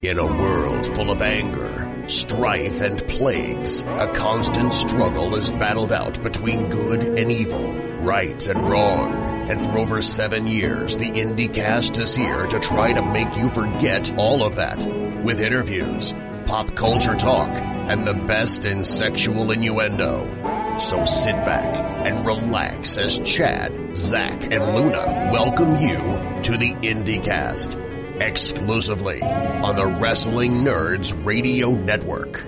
In a world full of anger, strife, and plagues, a constant struggle is battled out between good and evil, right and wrong. And for over seven years, the IndieCast is here to try to make you forget all of that. With interviews, pop culture talk, and the best in sexual innuendo. So sit back and relax as Chad, Zach, and Luna welcome you to the IndieCast exclusively on the Wrestling Nerds Radio Network.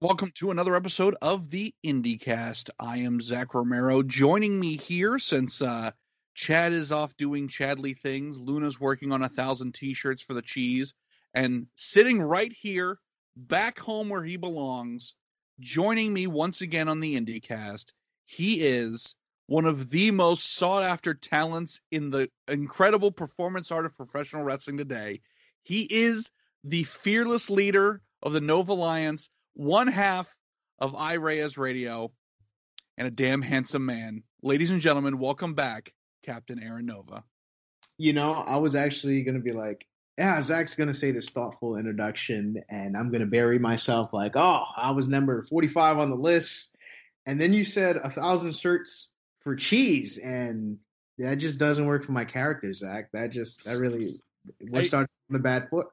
Welcome to another episode of the IndieCast. I am Zach Romero. Joining me here since uh, Chad is off doing Chadly things, Luna's working on a thousand t-shirts for the cheese, and sitting right here, back home where he belongs, joining me once again on the IndieCast. He is one of the most sought after talents in the incredible performance art of professional wrestling today. He is the fearless leader of the Nova Alliance, one half of iReyes Radio, and a damn handsome man. Ladies and gentlemen, welcome back, Captain Aaron Nova. You know, I was actually going to be like, yeah, Zach's going to say this thoughtful introduction, and I'm going to bury myself like, oh, I was number 45 on the list. And then you said a thousand shirts for cheese, and that just doesn't work for my character, Zach. That just that really we're starting on the bad foot.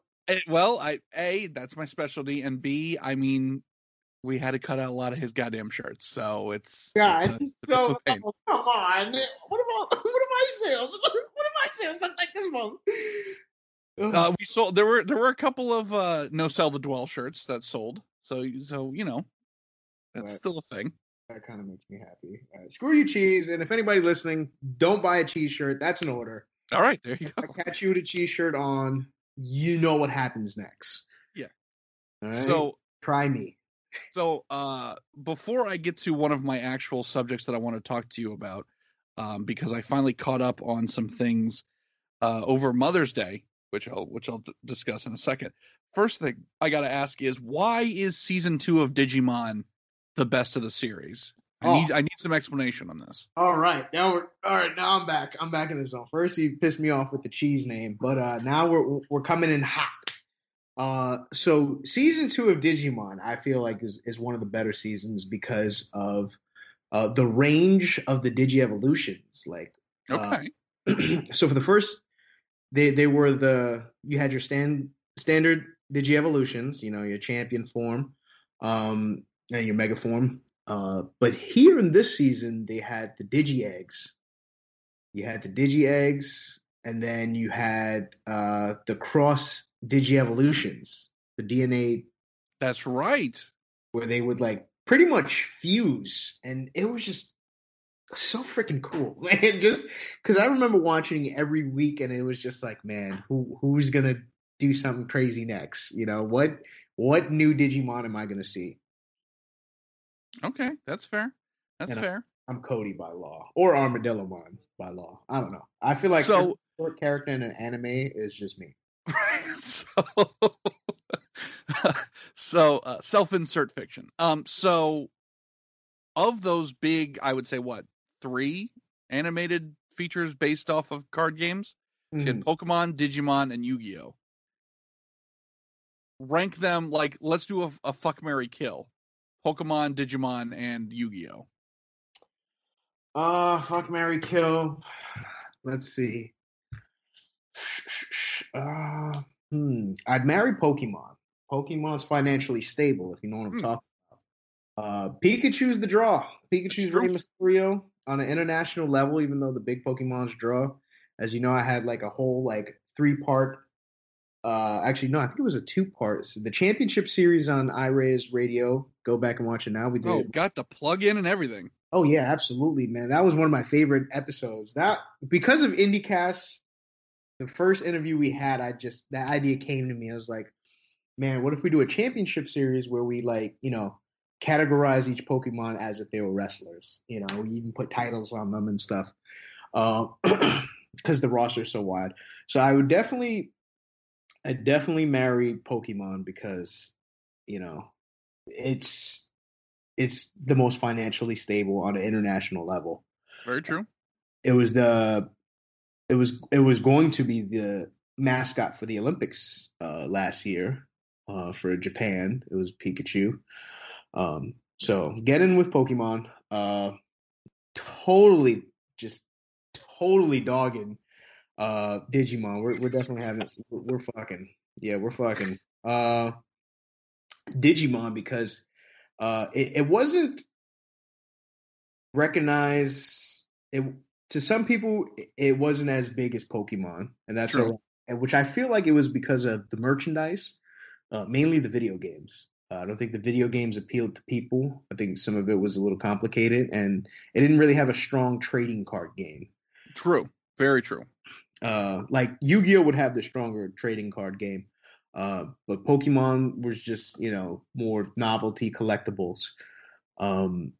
Well, I a that's my specialty, and b I mean we had to cut out a lot of his goddamn shirts, so it's yeah. it's a so oh, come on, what about what are my sales? What do my sales look like this month? Uh, we sold there were there were a couple of uh no sell the dwell shirts that sold, so so you know that's Right. still a thing. That kind of makes me happy. Right, screw you, cheese. And if anybody listening, don't buy a cheese shirt. That's an order. All right, there you I go. catch you with a cheese shirt on, you know what happens next. Yeah. All right? So try me. So, uh, before I get to one of my actual subjects that I want to talk to you about, um, because I finally caught up on some things uh, over Mother's Day, which I'll which I'll d- discuss in a second. First thing I got to ask is why is season two of Digimon the best of the series? I Oh. need I need some explanation on this. All right, now we're all right. Now I'm back. I'm back in the zone. First, you pissed me off with the cheese name, but uh, now we're we're coming in hot. Uh, so season two of Digimon, I feel like is is one of the better seasons because of uh, the range of the Digi evolutions. Like, uh, Okay, so for the first, they they were the you had your stand standard Digi evolutions, you know, your champion form, um, and your mega form. Uh, but here in this season, they had the Digi eggs. You had the Digi eggs, and then you had uh, the cross Digi evolutions, the DNA that's right. where they would like pretty much fuse, and it was just so freaking cool, man. Just because I remember watching every week, and it was just like, man, who who's gonna do something crazy next? You know what? What new Digimon am I gonna see? Okay, that's fair. That's And fair. I'm Cody by law, or Armadillo Armadillomon by law. I don't know. I feel like So- short character in an anime is just me. so so uh, self-insert fiction um so of those big i would say what three animated features based off of card games so you had Mhm. pokemon digimon and yu-gi-oh rank them like let's do a, a fuck mary kill pokemon digimon and yu-gi-oh Uh, fuck Mary Kill. Let's see. Uh, hmm. I'd marry Pokemon. Pokemon's financially stable, if you know what I'm Hmm. talking about. Uh, Pikachu's the draw. Pikachu's. Rey Mysterio on an international level, even though the big Pokemon's draw. As you know, I had like a whole like three part. Uh, actually, no, I think it was a two part. So the championship series on iRay's radio. Go back and watch it now. We did. oh got the plug in and everything Oh yeah, absolutely, man. That was one of my favorite episodes. That because of IndieCast, the first interview we had, I just that idea came to me. I was like, man, what if we do a championship series where we like, you know, categorize each Pokemon as if they were wrestlers. You know, we even put titles on them and stuff. because the roster's so wide. So I would definitely I definitely marry Pokemon because, you know, it's it's the most financially stable on an international level. very true It was the it was it was going to be the mascot for the Olympics uh, last year, uh, for Japan. It was Pikachu. Um, so get in with Pokemon. Uh, totally, just totally dogging uh, Digimon. We're we're definitely having we're, we're fucking yeah we're fucking uh, Digimon because uh, it, it wasn't recognized. It to some people it wasn't as big as Pokemon, and that's True. which I feel like it was because of the merchandise, uh, mainly the video games. Uh, I don't think the video games appealed to people. I think some of it was a little complicated, and it didn't really have a strong trading card game. True. Very true. Uh, like Yu-Gi-Oh would have the stronger trading card game, uh, but Pokemon was just you know more novelty collectibles. Um,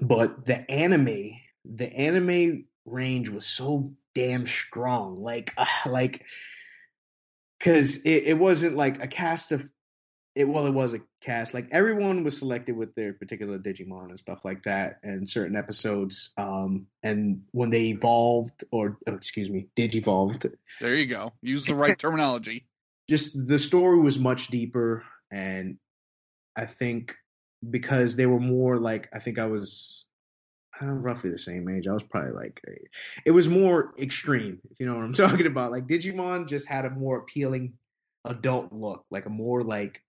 but the anime, the anime range was so damn strong. Like, uh, like, because it, it wasn't like a cast of it. Well, it was a cast. Like everyone was selected with their particular Digimon and stuff like that, and certain episodes. Um, and when they evolved, or oh, excuse me, digivolved, There you go. Use the right terminology. just the story was much deeper and i think because they were more like i think i was uh, roughly the same age i was probably like it was more extreme if you know what i'm talking about like digimon just had a more appealing adult look like a more like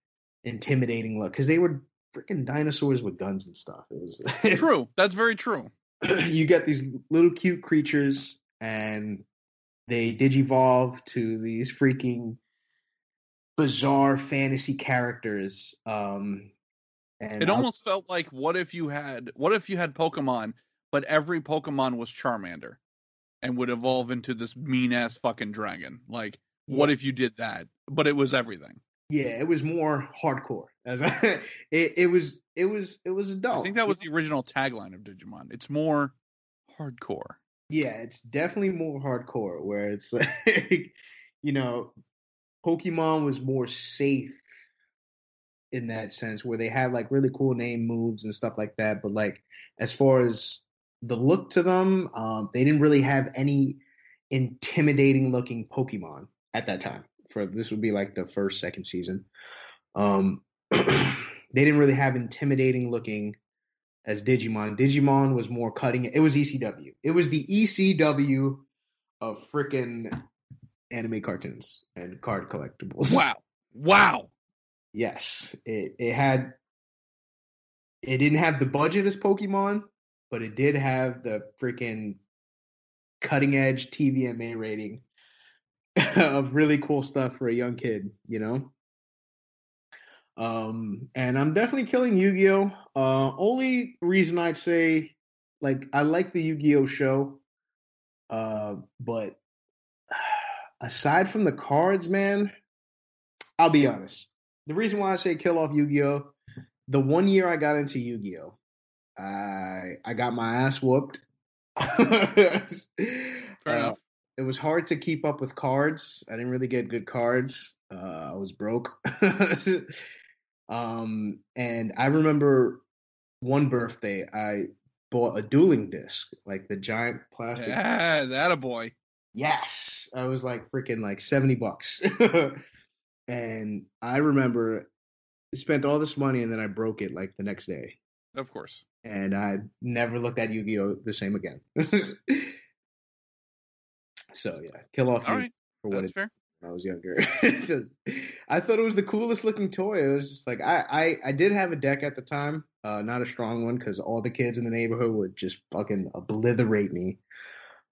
intimidating look because they were freaking dinosaurs with guns and stuff it was True. That's very true. you get these little cute creatures and they digivolve to these freaking bizarre fantasy characters um and It I was- almost felt like what if you had what if you had Pokemon, but every Pokemon was Charmander and would evolve into this mean ass fucking dragon. Like, what if you did that? But it was everything. Yeah it was more hardcore as I, it, it was it was it was adult I think that was the original tagline of Digimon. It's more hardcore. yeah it's definitely more hardcore where it's like you know pokemon was more safe in that sense where they had like really cool name moves and stuff like that but like as far as the look to them um they didn't really have any intimidating looking pokemon at that time for this would be like the first second season um they didn't really have intimidating looking as Digimon. Digimon was more cutting. It was ECW. It was the ECW of freaking anime cartoons and card collectibles. Wow. Wow. Yes, it it had. It didn't have the budget as Pokemon, but it did have the freaking cutting edge TVMA rating of really cool stuff for a young kid. You know. Um, and I'm definitely killing Yu-Gi-Oh. Uh, only reason I'd say, like, I like the Yu-Gi-Oh show, uh, but aside from the cards, man, I'll be honest. The reason why I say kill off Yu-Gi-Oh, the one year I got into Yu-Gi-Oh, I I got my ass whooped. Fair Uh, enough. It was hard to keep up with cards. I didn't really get good cards. Uh, I was broke. um, and I remember one birthday I bought a dueling disc, like the giant plastic. Yeah, that a boy. Yes, I was like freaking like seventy bucks. and I remember I spent all this money and then I broke it like the next day, Of course. and I never looked at Yu-Gi-Oh the same again. so yeah, kill off All for what That's it fair. when I was younger. I thought it was the coolest looking toy. It was just like I I, I did have a deck at the time, uh, not a strong one because all the kids in the neighborhood would just fucking obliterate me.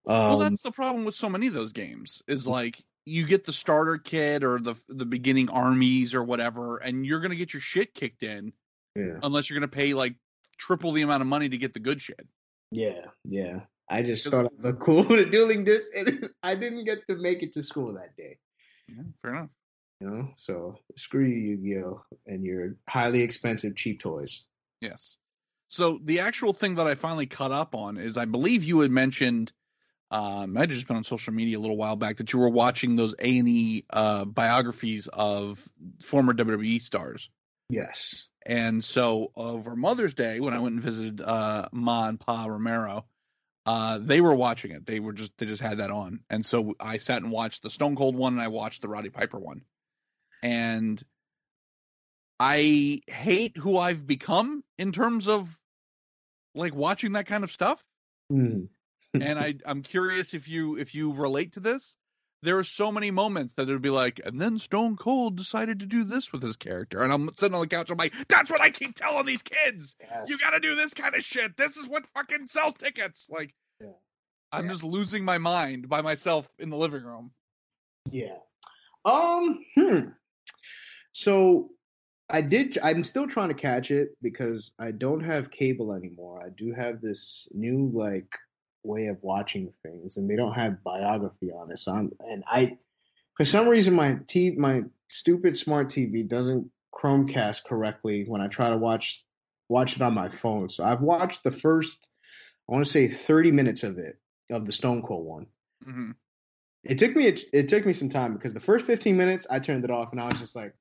Um, well, that's the problem with so many of those games. Is like you get the starter kit or the the beginning armies or whatever, and you're gonna get your shit kicked in yeah, unless you're gonna pay like triple the amount of money to get the good shit. yeah, yeah. I just thought it looked cool a dueling disc, and I didn't get to make it to school that day. Yeah, fair enough. You know, so screw you, Yu-Gi-Oh, and your highly expensive cheap toys. Yes. So the actual thing that I finally caught up on is I believe you had mentioned um I had just been on social media a little while back that you were watching those A and E uh biographies of former WWE stars. Yes. And so over Mother's Day, when I went and visited uh Ma and Pa Romero, uh they were watching it. They were just they just had that on. And so I sat and watched the Stone Cold one and I watched the Roddy Piper one. And I hate who I've become in terms of like watching that kind of stuff. Mm. and I I'm curious if you if you relate to this. There are so many moments that it'd be like, and then Stone Cold decided to do this with his character, and I'm sitting on the couch. I'm like, that's what I keep telling these kids. Yes. You got to do this kind of shit. This is what fucking sells tickets. Like, Yeah. I'm Yeah. just losing my mind by myself in the living room. Yeah. Um. Hmm. So I did. I'm still trying to catch it because I don't have cable anymore. I do have this new like way of watching things, and they don't have biography on it. So I'm and I, for some reason, my t my stupid smart TV doesn't Chromecast correctly when I try to watch watch it on my phone. So I've watched the first, I want to say, 30 minutes of it of the Stone Cold one. hmm It took me it, took me some time because the first 15 minutes I turned it off and I was just like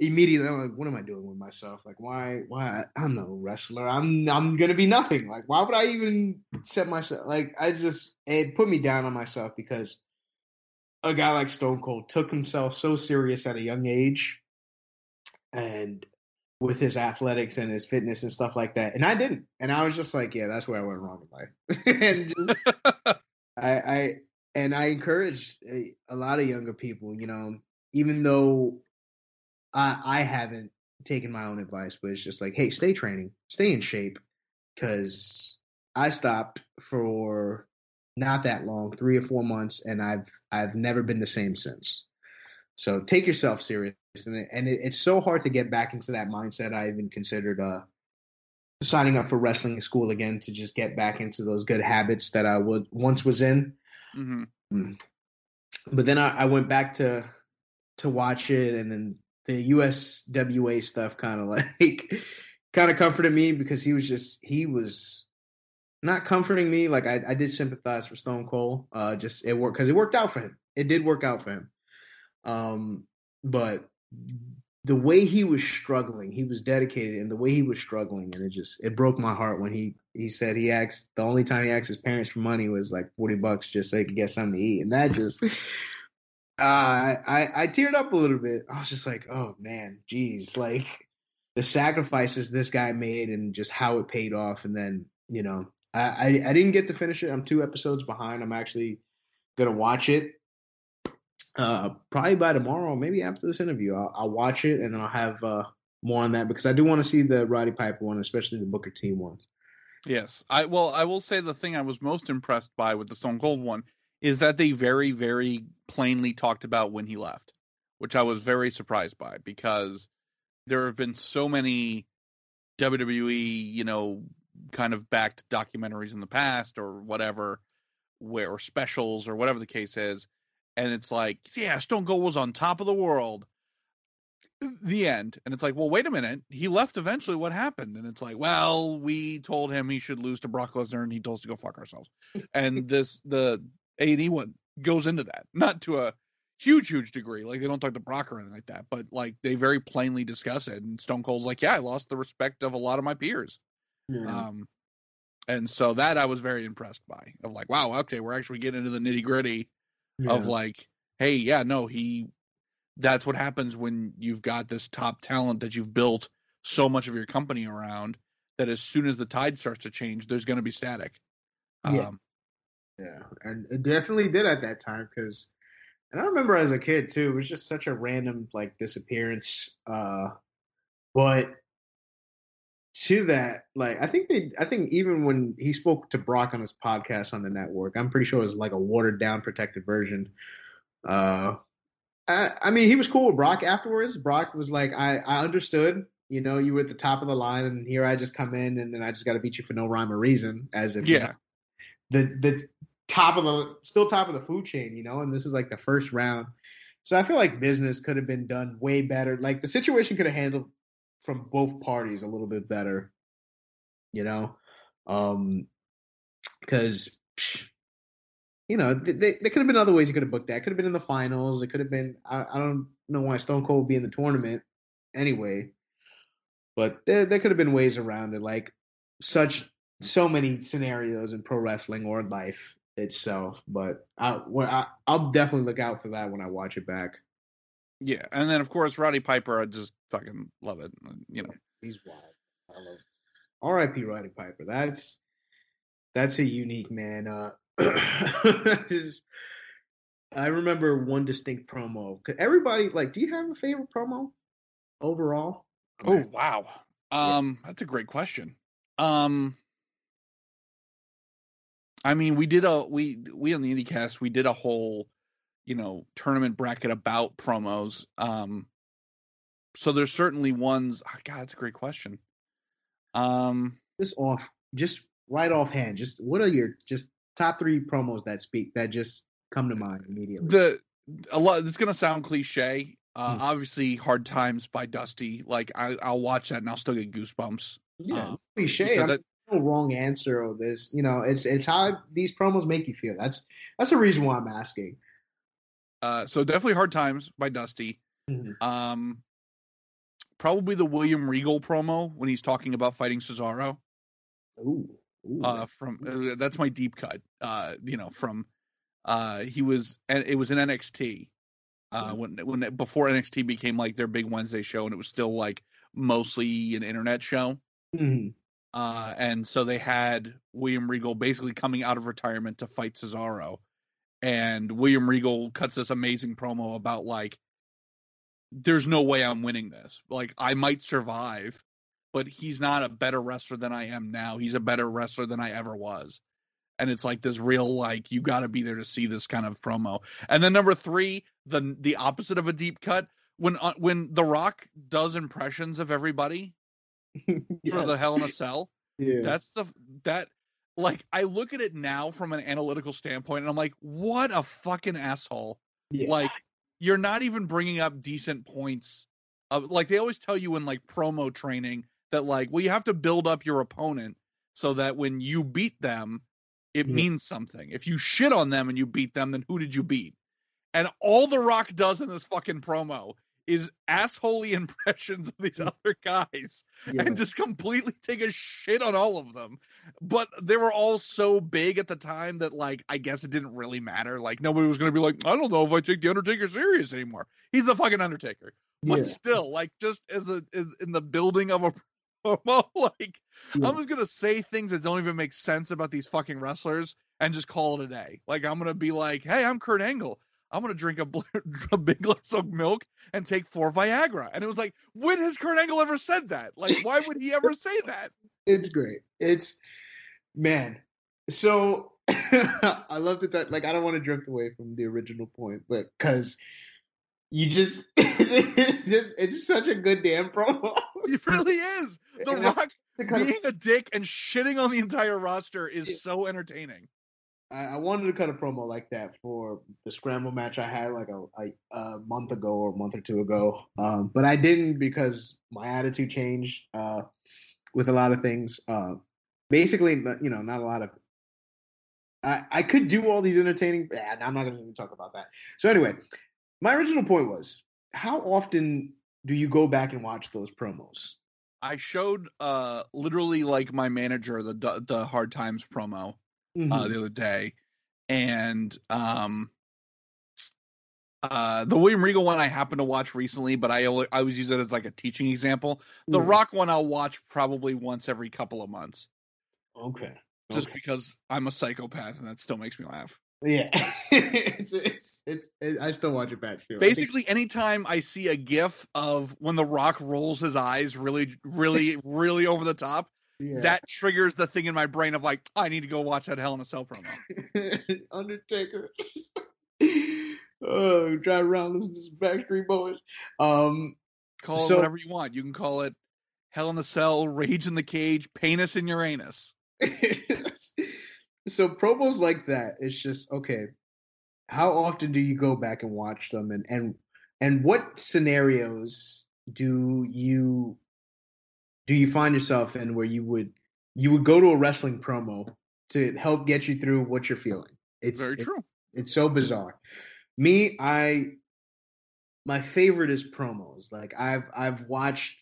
immediately I'm like what am I doing with myself? Like why why I'm no wrestler. I'm I'm going to be nothing. Like why would I even set myself like I just it put me down on myself because a guy like Stone Cold took himself so serious at a young age and with his athletics and his fitness and stuff like that and I didn't. And I was just like yeah that's where I went wrong in life. And just, I, I and I encourage a, a lot of younger people. You know, even though I I haven't taken my own advice, but it's just like, hey, stay training, stay in shape, because I stopped for not that long, three or four months, and I've I've never been the same since. So take yourself serious, and it, and it, it's so hard to get back into that mindset. I even considered uh signing up for wrestling school again to just get back into those good habits that I would once was in. hmm But then I, I went back to to watch it, and then the USWA stuff kind of like kind of comforted me because he was just he was not comforting me. Like I, I did sympathize for Stone Cold. Uh, just it worked because it worked out for him. It did work out for him. Um, but the way he was struggling, he was dedicated, and the way he was struggling, and it just it broke my heart when he he said he asked the only time he asked his parents for money was like forty bucks just so he could get something to eat, and that just. Uh, I, I teared up a little bit. I was just like, oh man, geez, like the sacrifices this guy made and just how it paid off. And then you know, I I, I didn't get to finish it. I'm two episodes behind. I'm actually gonna watch it uh, probably by tomorrow, maybe after this interview. I'll, I'll watch it and then I'll have uh, more on that because I do want to see the Roddy Piper one, especially the Booker T one. Yes, I well, I will say the thing I was most impressed by with the Stone Cold one is that they very, very plainly talked about when he left, which I was very surprised by because there have been so many WWE, you know, kind of backed documentaries in the past or whatever, where or specials or whatever the case is, and it's like, yeah, Stone Cold was on top of the world. Uh, the end. And it's like, well, wait a minute. He left eventually. What happened? And it's like, well, we told him he should lose to Brock Lesnar and he told us to go fuck ourselves. and this, the A&E one goes into that. Not to a huge, huge degree. Like they don't talk to Brock or anything like that, but like they very plainly discuss it. And Stone Cold's like, yeah, I lost the respect of a lot of my peers. Um, and so that I was very impressed by. Of like, wow, okay, we're actually getting into the nitty gritty of like, hey, yeah, no, he. That's what happens when you've got this top talent that you've built so much of your company around. That as soon as the tide starts to change, there's going to be static. Yeah. Um, Yeah, and it definitely did at that time because, and I remember as a kid too, it was just such a random like disappearance. Uh, but to that, like I think they, I think even when he spoke to Brock on his podcast on the network, I'm pretty sure it was like a watered down, protected version. Uh, I, I mean, he was cool with Brock afterwards. Brock was like, I, I understood. You know, you were at the top of the line, and here I just come in, and then I just got to beat you for no rhyme or reason, as if you know, yeah, the the top of the still top of the food chain, you know, and this is like the first round. So I feel like business could have been done way better. Like the situation could have handled from both parties a little bit better, you know, um, because you know there could have been other ways you could have booked that. Could have been in the finals. It could have been. I, I don't know why Stone Cold would be in the tournament anyway, but there there could have been ways around it. Like such so many scenarios in pro wrestling or life itself. But I, I I'll definitely look out for that when I watch it back. Yeah, and then of course Roddy Piper, I just fucking love it. uh, You know, He's wild. I love. R.I.P. Roddy Piper. That's that's a unique man. Uh, I remember one distinct promo. Everybody like, do you have a favorite promo overall? Oh wow. Um that's a great question. Um I mean we did a we we on the IndieCast we did a whole you know tournament bracket about promos. Um so there's certainly ones oh, god that's a great question. Um just off, just right offhand. Just what are your just top three promos that speak that just come to mind immediately? the a lot it's going to sound cliche. Uh Hmm. obviously Hard Times by Dusty like I I'll watch that and I'll still get goosebumps. yeah, um, cliche. because I mean, that- no wrong answer or this. You know, it's it's how these promos make you feel. That's that's the reason why I'm asking. Uh so definitely Hard Times by Dusty. Mhm. Um, probably the William Regal promo when he's talking about fighting Cesaro. Ooh, ooh, Uh, from uh, that's my deep cut. Uh, you know, from uh, he was and it was in NXT. Uh, when when before NXT became like their big Wednesday show, and it was still like mostly an internet show. Mhm. Uh, and so they had William Regal basically coming out of retirement to fight Cesaro. And William Regal cuts this amazing promo about like, there's no way I'm winning this. Like, I might survive, but he's not a better wrestler than I am now. He's a better wrestler than I ever was. And it's like this real like you got to be there to see this kind of promo. And then number three, the the opposite of a deep cut when uh, when The Rock does impressions of everybody for the Hell in a Cell. Yeah. That's the that like I look at it now from an analytical standpoint, and I'm like, what a fucking asshole! yeah. Like you're not even bringing up decent points. Of, like they always tell you in like promo training that like, well, you have to build up your opponent so that when you beat them, it Yeah. means something. If you shit on them and you beat them, then who did you beat? And all The Rock does in this fucking promo is assholey impressions of these mm. other guys yeah. and just completely take a shit on all of them. But they were all so big at the time that, like, I guess it didn't really matter. Like, nobody was going to be like, I don't know if I take the Undertaker serious anymore. He's the fucking Undertaker. But yeah. still, like, just as a in, in the building of a promo, like, Yeah. I'm just gonna say things that don't even make sense about these fucking wrestlers and just call it a day. Like, I'm gonna be like, Hey, I'm Kurt Angle. I'm gonna drink a, bl- a big glass of milk and take four Viagra. And it was like, when has Kurt Angle ever said that? Like, why would he ever say that? It's great. It's man. So I love that. Like I don't want to drift away from the original point, but because you just, it's just it's such a good damn promo. It really is. The And Rock to being a dick and shitting on the entire roster is so entertaining. I, I wanted to cut a promo like that for the scramble match I had like a, a, a month ago or a month or two ago, um, but I didn't because my attitude changed uh, with a lot of things. Uh, basically, you know, not a lot of. I, I could do all these entertaining. I'm not going to even talk about that. So anyway, my original point was: how often do you go back and watch those promos? I showed uh literally like my manager the the hard times promo uh, Mhm. the other day, and um, uh, the William Regal one I happened to watch recently, but I I was using it as like a teaching example. The Mhm. Rock one I'll watch probably once every couple of months, Okay. just Okay. because I'm a psychopath and that still makes me laugh. Yeah, it's, it's it's it, I still watch it back too. I think- Basically, anytime I see a GIF of when The Rock rolls his eyes really, really, really over the top, yeah. that triggers the thing in my brain of like, I need to go watch that Hell in a Cell promo. Undertaker. oh, drive around listening to Backstreet Boys. Um, Call it whatever you want. You can call it Hell in a Cell, Rage in the Cage, Penis in Uranus. so promos like that, it's just okay. How often do you go back and watch them, and and and what scenarios do you do you find yourself in where you would you would go to a wrestling promo to help get you through what you're feeling? It's Very it's- true. It's so bizarre. Me, I my favorite is promos. Like I've I've watched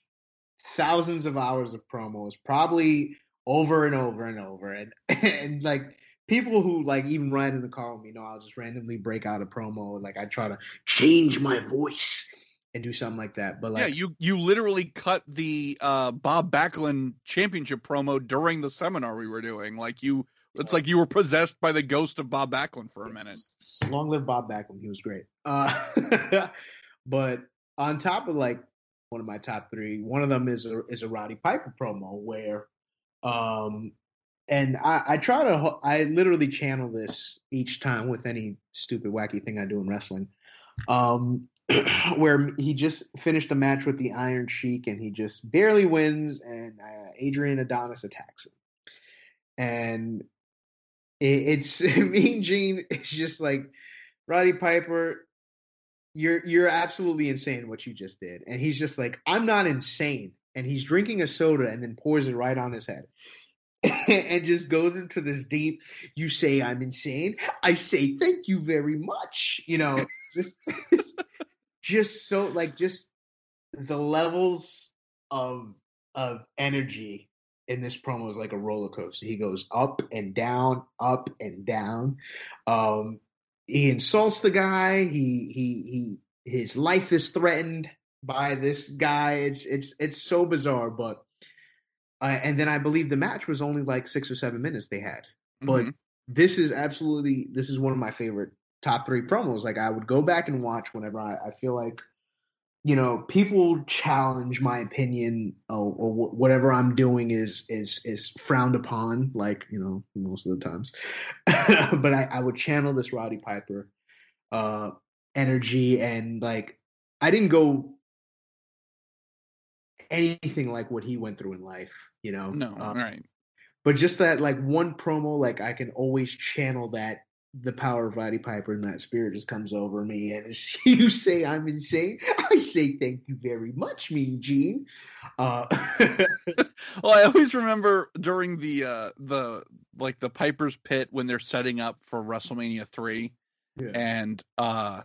thousands of hours of promos, probably over and over and over, and and like people who like even ride in the car with me know I'll just randomly break out a promo. Like I try to change my voice and do something like that. But like, yeah, you you literally cut the uh, Bob Backlund championship promo during the seminar we were doing. Like you, it's like you were possessed by the ghost of Bob Backlund for a minute. Long live Bob Backlund. He was great. Uh, but on top of like one of my top three, one of them is a is a Roddy Piper promo where, um, and I, I try to I literally channel this each time with any stupid wacky thing I do in wrestling. Um, where he just finished a match with the Iron Sheik and he just barely wins, and uh, Adrian Adonis attacks him. And it, it's Mean Gene. It's just like Roddy Piper. You're you're absolutely insane what you just did, and he's just like I'm not insane, and he's drinking a soda and then pours it right on his head. and just goes into this deep you say i'm insane i say thank you very much you know just just so like just the levels of of energy in this promo is like a roller coaster. He goes up and down, up and down. Um, he insults the guy. He he he his life is threatened by this guy. It's it's it's so bizarre, but uh, and then I believe the match was only like six or seven minutes they had. But mm-hmm. this is absolutely this is one of my favorite top three promos. Like I would go back and watch whenever I, I feel like, you know, people challenge my opinion or, or whatever I'm doing is is is frowned upon. Like you know, most of the times. but I, I would channel this Roddy Piper uh, energy and like I didn't go anything like what he went through in life. You know, no, um, right. But just that like one promo, like I can always channel that the power of Roddy Piper and that spirit just comes over me. And as you say I'm insane, I say thank you very much, Mean Gene. Uh, well, I always remember during the uh, the like the Piper's Pit when they're setting up for WrestleMania three, yeah. and uh,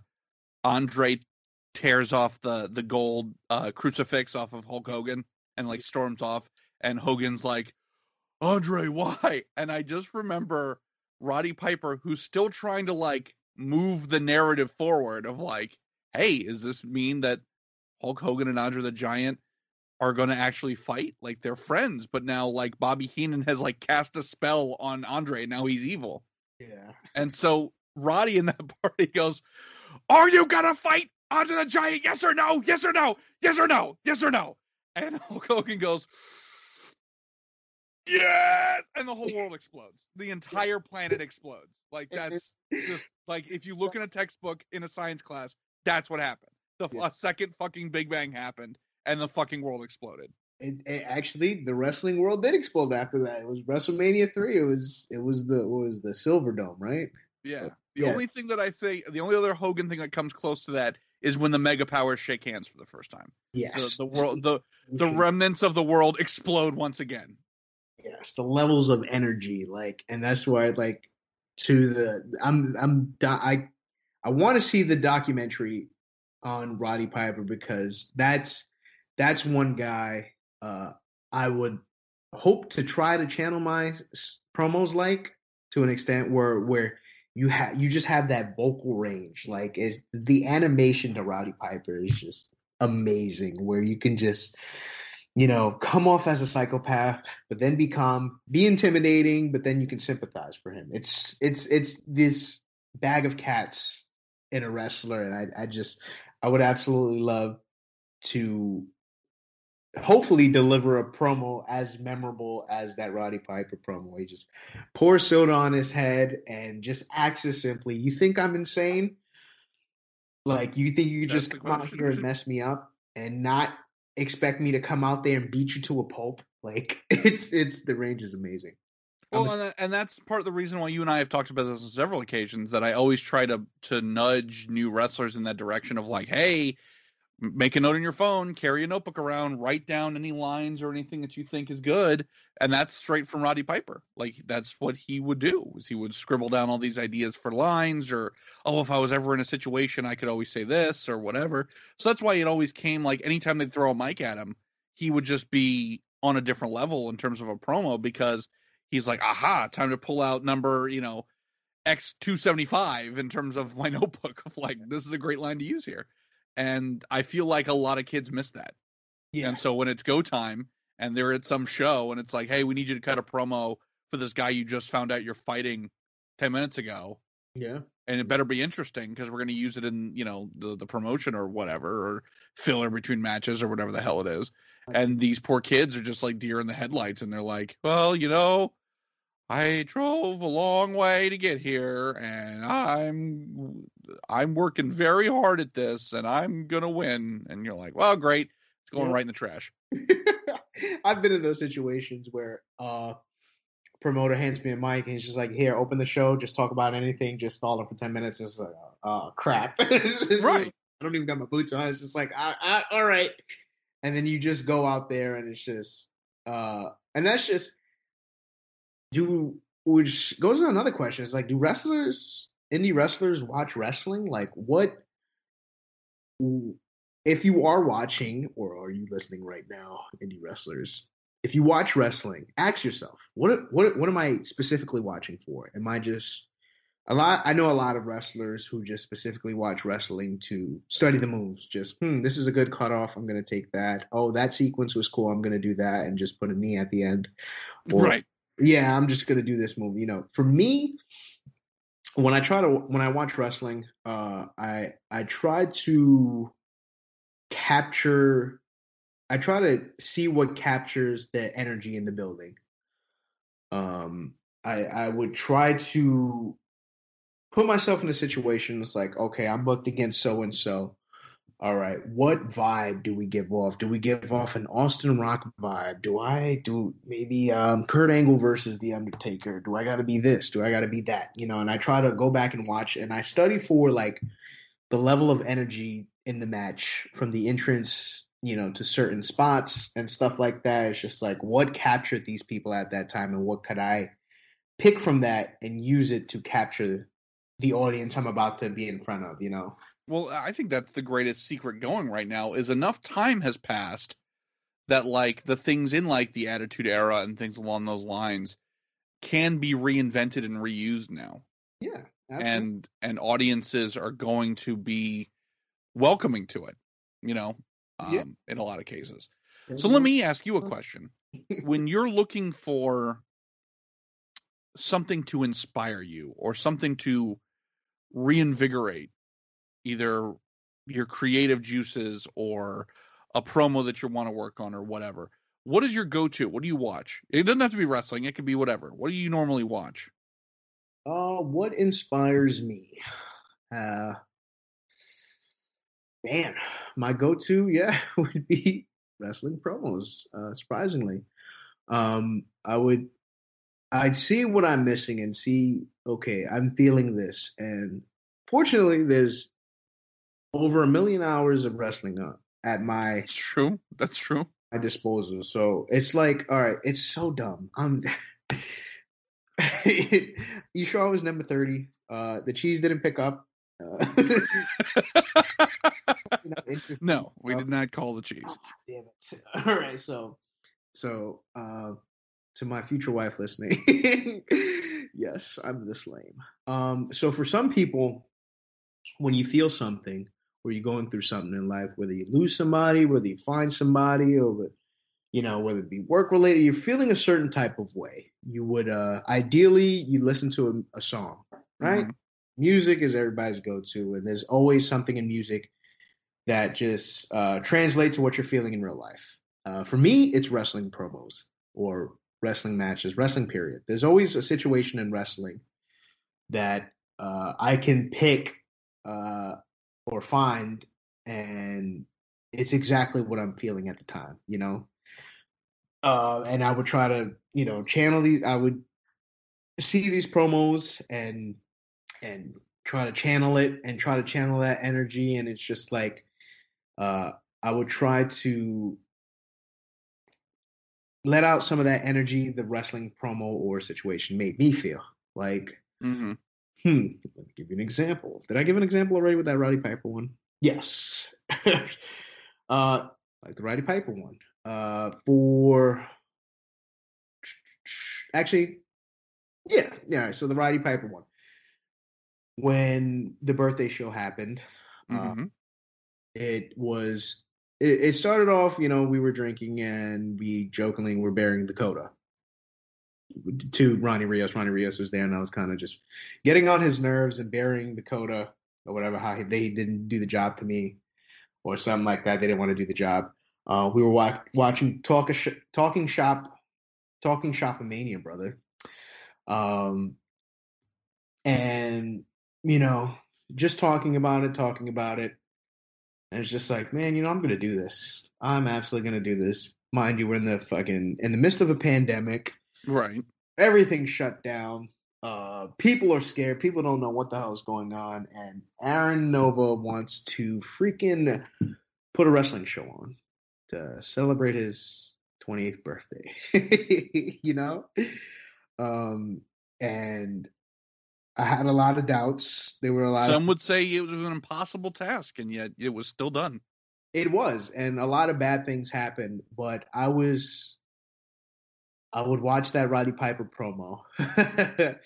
Andre tears off the the gold uh, crucifix off of Hulk Hogan and like storms off, and Hogan's like, Andre, why? And I just remember Roddy Piper, who's still trying to like move the narrative forward of like, hey, does this mean that Hulk Hogan and Andre the Giant are going to actually fight? Like they're friends, but now like Bobby Heenan has like cast a spell on Andre, and now he's evil. Yeah. And so Roddy in that party goes, "Are you gonna fight Andre the Giant? Yes or no? Yes or no? Yes or no? Yes or no?" And Hulk Hogan goes, yes and the whole world explodes the entire planet explodes like that's just like if you look in a textbook in a science class that's what happened the yeah. second fucking big bang happened and the fucking world exploded it, it, actually the wrestling world did explode after that it was wrestlemania 3 it was it was the was the silver dome right yeah the yeah. only thing that i say the only other hogan thing that comes close to that is when the mega powers shake hands for the first time. Yes. the, the world the the remnants of the world explode once again. Yes, the levels of energy, like, and that's why, like, to the I'm I'm I I want to see the documentary on Roddy Piper because that's that's one guy uh, I would hope to try to channel my promos like to an extent where where you have you just have that vocal range like it's the animation to Roddy Piper is just amazing where you can just you know, come off as a psychopath, but then become be intimidating, but then you can sympathize for him. It's it's it's this bag of cats in a wrestler, and I I just I would absolutely love to hopefully deliver a promo as memorable as that Roddy Piper promo. He just pours soda on his head and just acts as simply, you think I'm insane? Like you think you just come out here and mess me up and not expect me to come out there and beat you to a pulp. Like it's it's the range is amazing. Well, and, and that's part of the reason why you and I have talked about this on several occasions. That I always try to to nudge new wrestlers in that direction of like, hey, make a note on your phone, carry a notebook around, write down any lines or anything that you think is good, and that's straight from Roddy Piper. Like that's what he would do. Is he would scribble down all these ideas for lines, or oh, if I was ever in a situation, I could always say this or whatever. So that's why it always came like anytime they'd throw a mic at him, he would just be on a different level in terms of a promo because he's like, aha, time to pull out number, you know, X two seventy five in terms of my notebook of like this is a great line to use here and I feel like a lot of kids miss that. Yeah. And so when it's go time and they're at some show and it's like, hey, we need you to cut a promo for this guy you just found out you're fighting ten minutes ago, yeah. and it better be interesting because we're going to use it in you know the the promotion or whatever or filler between matches or whatever the hell it is. And these poor kids are just like deer in the headlights, and they're like, well, you know. I drove a long way to get here and I'm I'm working very hard at this and I'm going to win and you're like, "Well, great. It's going Yeah. right in the trash." I've been in those situations where uh promoter hands me a mic and he's just like, "Here, open the show. Just talk about anything. Just stall it for ten minutes." It's like, "Oh crap!" Right. I don't even got my boots on. It's just like, I, I, "All right," and then you just go out there and it's just, uh and that's just do which goes to another question. is like, do wrestlers, indie wrestlers, watch wrestling? Like, what? If you are watching, or are you listening right now, indie wrestlers? If you watch wrestling, ask yourself, what what what am I specifically watching for? Am I just a lot? I know a lot of wrestlers who just specifically watch wrestling to study the moves. Just, hmm, this is a good cutoff. I'm going to take that. Oh, that sequence was cool. I'm going to do that and just put a knee at the end. Or- right. Yeah, I'm just gonna do this move. You know, for me, when I try to when I watch wrestling, uh, I I try to capture. I try to see what captures the energy in the building. Um, I I would try to put myself in a situation. It's like, okay, I'm booked against so and so. All right, what vibe do we give off? Do we give off an Austin Rock vibe? Do I do maybe um, Kurt Angle versus The Undertaker? Do I got to be this? Do I got to be that? You know, and I try to go back and watch, and I study for like the level of energy in the match from the entrance, you know, to certain spots and stuff like that. It's just like what captured these people at that time, and what could I pick from that and use it to capture the audience I'm about to be in front of? You know. Well, I think that's the greatest secret going right now is enough time has passed that like the things in like the Attitude Era and things along those lines can be reinvented and reused now. Yeah. And and audiences are going to be welcoming to it, you know, um, Yeah. in a lot of cases. So let me ask you a question. when you're looking for something to inspire you or something to reinvigorate either your creative juices or a promo that you want to work on or whatever, what is your go-to? What do you watch? It doesn't have to be wrestling. It could be whatever. What do you normally watch? Uh, what inspires me? Uh, man, my go-to, yeah, would be wrestling promos. Uh, surprisingly, um, I would, I'd see what I'm missing and see, okay, I'm feeling this, and fortunately, there's over a million hours of wrestling at my true. That's true. my disposal. So it's like, all right, it's so dumb. I'm. you sure I was number thirty? Uh, the cheese didn't pick up. Uh. No, we Oh, did not call the cheese. ah, damn it! All right, so, so uh, to my future wife listening, yes, I'm this lame. Um, so for some people, when you feel something or you're going through something in life, whether you lose somebody, whether you find somebody, or you know, whether it be work related, you're feeling a certain type of way. You would uh ideally you listen to a, a song, right? Mhm. Music is everybody's go-to, and there's always something in music that just uh, translates to what you're feeling in real life. Uh, for me, it's wrestling promos or wrestling matches, wrestling period. There's always a situation in wrestling that uh, I can pick uh, or find, and it's exactly what I'm feeling at the time, you know. Uh, and I would try to, you know, channel these. I would see these promos and and try to channel it and try to channel that energy, and it's just like uh, I would try to let out some of that energy the wrestling promo or situation made me feel. Like, Mhm. Hmm, let me give you an example. Did I give an example already with that Roddy Piper one? Yes. uh, like the Roddy Piper one. Uh, for actually, yeah, yeah. So the Roddy Piper one. When the birthday show happened, uh, Mhm. It was. It, it started off, you know, we were drinking and we jokingly were bearing the coda to Ronnie Rios. Ronnie Rios was there, and I was kind of just getting on his nerves and bearing the coda or whatever. How he, they didn't do the job to me, or something like that. They didn't want to do the job. Uh, we were wa- watching talk sh- talking shop, talking shop mania, brother. Um, and you know, just talking about it, talking about it. And it's just like, man, you know, I'm gonna do this. I'm absolutely gonna do this. Mind you, we're in the fucking in the midst of a pandemic. Right. Everything's shut down. Uh, people are scared. People don't know what the hell is going on. And Aaron Nova wants to freaking put a wrestling show on to celebrate his 28th birthday. you know? Um, and I had a lot of doubts. There were a lot. Some of, would say it was an impossible task, and yet it was still done. It was, and a lot of bad things happened. But I was, I would watch that Roddy Piper promo.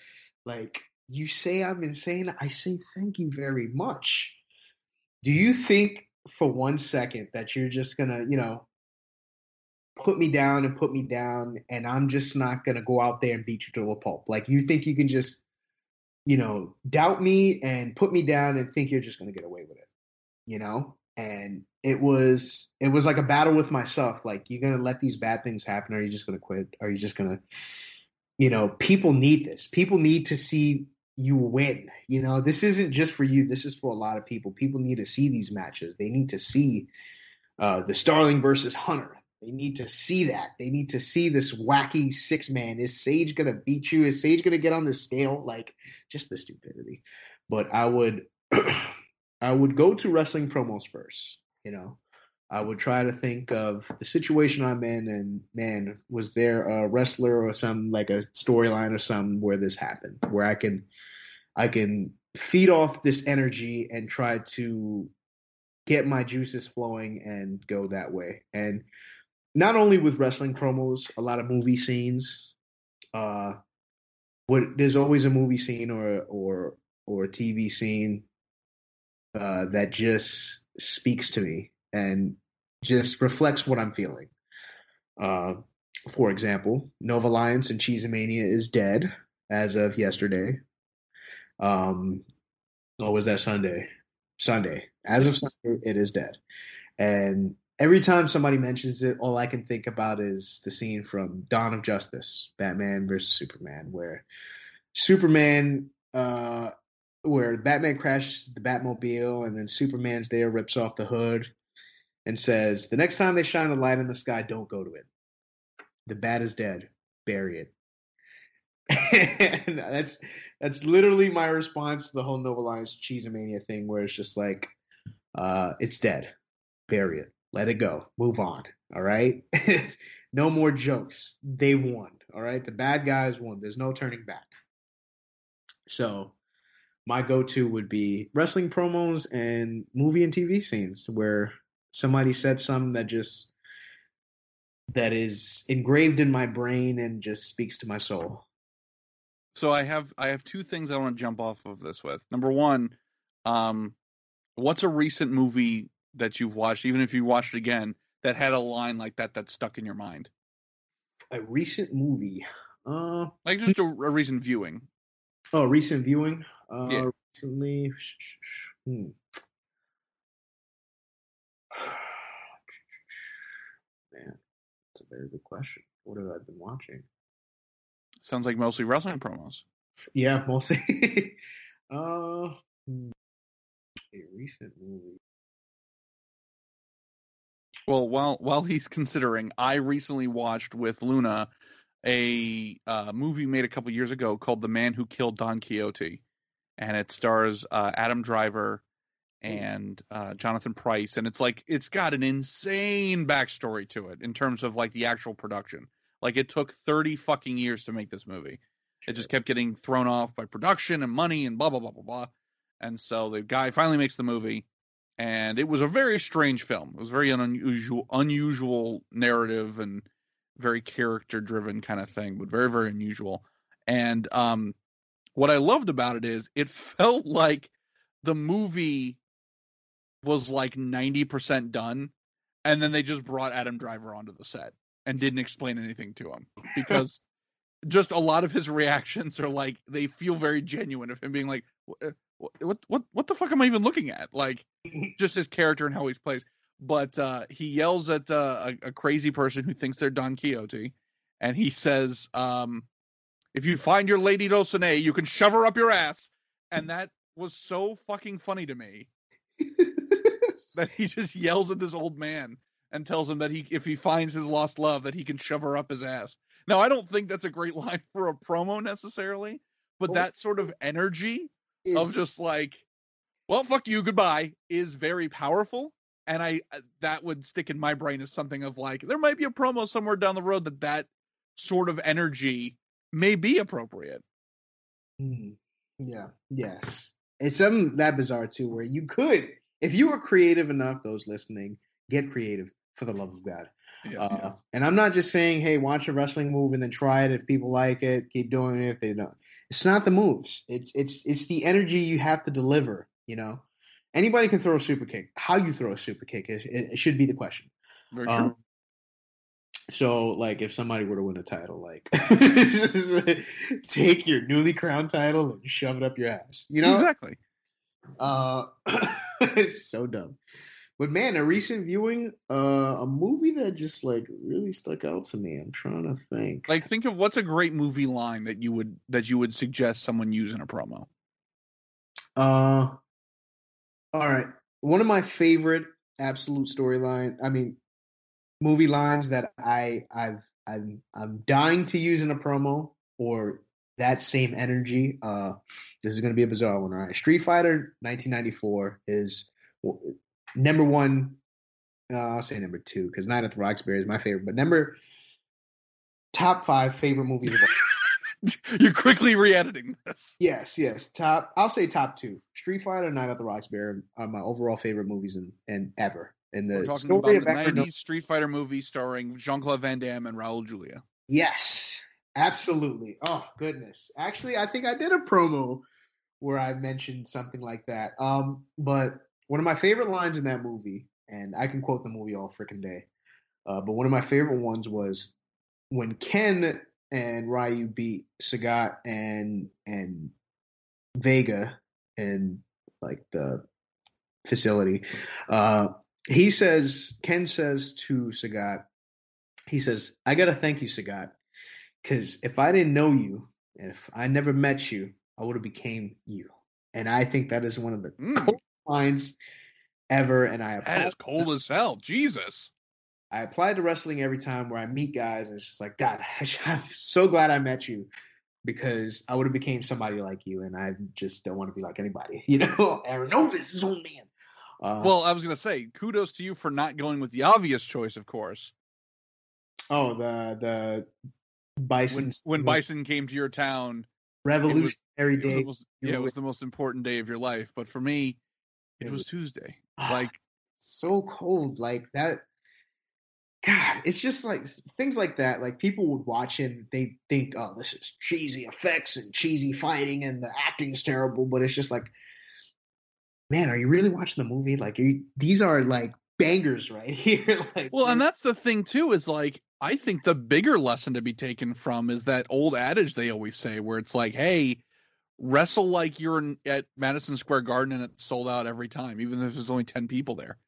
like you say, I'm insane. I say thank you very much. Do you think for one second that you're just gonna, you know, put me down and put me down, and I'm just not gonna go out there and beat you to a pulp? Like you think you can just you know, doubt me and put me down and think you're just going to get away with it, you know? And it was it was like a battle with myself. Like, you're to let these bad things happen, or are you just to quit? Are you just to, you know, people need this. People need to see you win. You know, this isn't just for you. This is for a lot of people. People need to see these matches. They need to see uh, the Starling versus Hunter. They need to see that. They need to see this wacky six man. Is Sage gonna beat you? Is Sage gonna get on the scale? Like just the stupidity. But I would I would go to wrestling promos first, you know. I would try to think of the situation I'm in and man, was there a wrestler or some like a storyline or something where this happened, where I can I can feed off this energy and try to get my juices flowing and go that way. And not only with wrestling promos, a lot of movie scenes. Uh, what there's always a movie scene or or or a TV scene uh, that just speaks to me and just reflects what I'm feeling. Uh, for example, Nova Alliance and Cheesemania is dead as of yesterday. Um, or was that Sunday? Sunday. As of Sunday, it is dead. And every time somebody mentions it, all I can think about is the scene from Dawn of Justice, Batman versus Superman, where Superman, uh, where Batman crashes the Batmobile, and then Superman's there, rips off the hood, and says, "The next time they shine a light in the sky, don't go to it. The bat is dead. Bury it." and that's that's literally my response to the whole Nova Alliance Cheesemania thing, where it's just like, uh, it's dead. Bury it let it go. Move on. All right. no more jokes. They won. All right. The bad guys won. There's no turning back. So my go-to would be wrestling promos and movie and TV scenes where somebody said something that just that is engraved in my brain and just speaks to my soul. So I have I have two things I want to jump off of this with. Number one, um, what's a recent movie that you've watched, even if you watched it again, that had a line like that that stuck in your mind? A recent movie, uh, like just a, a recent viewing. Oh, recent viewing. Uh, yeah. Recently, hmm. man, that's a very good question. What have I been watching? Sounds like mostly wrestling promos. Yeah, mostly. uh, hmm. a recent movie. Well, while while he's considering, I recently watched with Luna a uh, movie made a couple years ago called "The Man Who Killed Don Quixote," and it stars uh, Adam Driver and uh, Jonathan Pryce, and it's like it's got an insane backstory to it in terms of like the actual production. Like it took thirty fucking years to make this movie. It just kept getting thrown off by production and money and blah blah blah blah blah. And so the guy finally makes the movie and it was a very strange film. It was very unusual, unusual narrative and very character driven kind of thing, but very very unusual. And um, what I loved about it is it felt like the movie was like 90% done and then they just brought Adam Driver onto the set and didn't explain anything to him because just a lot of his reactions are like they feel very genuine of him being like what what what, what the fuck am I even looking at? Like just his character and how he plays but uh he yells at uh, a, a crazy person who thinks they're Don Quixote and he says um if you find your lady Dulcinea you can shove her up your ass and that was so fucking funny to me that he just yells at this old man and tells him that he if he finds his lost love that he can shove her up his ass. Now I don't think that's a great line for a promo necessarily, but Well, that sort of energy Is- of just like well fuck you goodbye is very powerful and I uh, that would stick in my brain as something of like there might be a promo somewhere down the road that that sort of energy may be appropriate. Hmm. Yeah. Yes. It's something that bizarre too, where you could, if you were creative enough, those listening, get creative for the love of God. Yes, Uh, and I'm not just saying, hey, watch a wrestling move and then try it. If people like it, keep doing it. If they don't, it's not the moves. It's it's it's the energy you have to deliver. You know, anybody can throw a super kick. How you throw a super kick is it, should be the question. Very true. Um, so, like, if somebody were to win a title, like, take your newly crowned title and shove it up your ass. You know, exactly. uh, it's so dumb. But man, a recent viewing, uh, a movie that just like really stuck out to me. I'm trying to think. Like think of what's a great movie line that you would that you would suggest someone use in a promo. Uh, all right. One of my favorite absolute storyline. I mean, movie lines that I I've I'm I'm dying to use in a promo or that same energy. Uh, this is going to be a bizarre one. All right, Street Fighter 1994 is number one. Uh, I'll say number two because Night at the Roxbury is my favorite, but number top five favorite movies of all. You're quickly re-editing this. Yes, yes. Top. I'll say top two. Street Fighter, and Night at the Roxbury are my overall favorite movies in, in ever. And the We're talking story about the of Echo- '90s Street Fighter movie starring Jean-Claude Van Damme and Raul Julia. Yes, absolutely. Oh goodness. Actually, I think I did a promo where I mentioned something like that. Um, but one of my favorite lines in that movie, and I can quote the movie all freaking day. Uh, but one of my favorite ones was when Ken and Ryu beat Sagat and and Vega in like the facility. Uh, he says, Ken says to Sagat, he says, I gotta thank you, Sagat, because if I didn't know you, and if I never met you, I would have became you. And I think that is one of the Mm, coolest lines ever. And I that applaud cold as hell. Jesus. I apply to wrestling every time where I meet guys, and it's just like, God, I'm so glad I met you because I would have became somebody like you, and I just don't want to be like anybody, you know. Aaron Nova's his own man. Uh, Well, I was gonna say kudos to you for not going with the obvious choice, of course. oh, the the Bison When when Bison came to your town, revolutionary it was day. most, you yeah, it was the most important day of your life. But for me, it It was was- Tuesday. Ah, Like so cold like that god it's just like things like that like people would watch and they think oh this is cheesy effects and cheesy fighting and the acting is terrible but it's just like man are you really watching the movie like are you, these are like bangers right here like Well, and that's the thing too, is like I think the bigger lesson to be taken from is that old adage they always say where it's like, hey, wrestle like you're in, at Madison Square Garden and it's sold out every time, even if there's only 10 people there.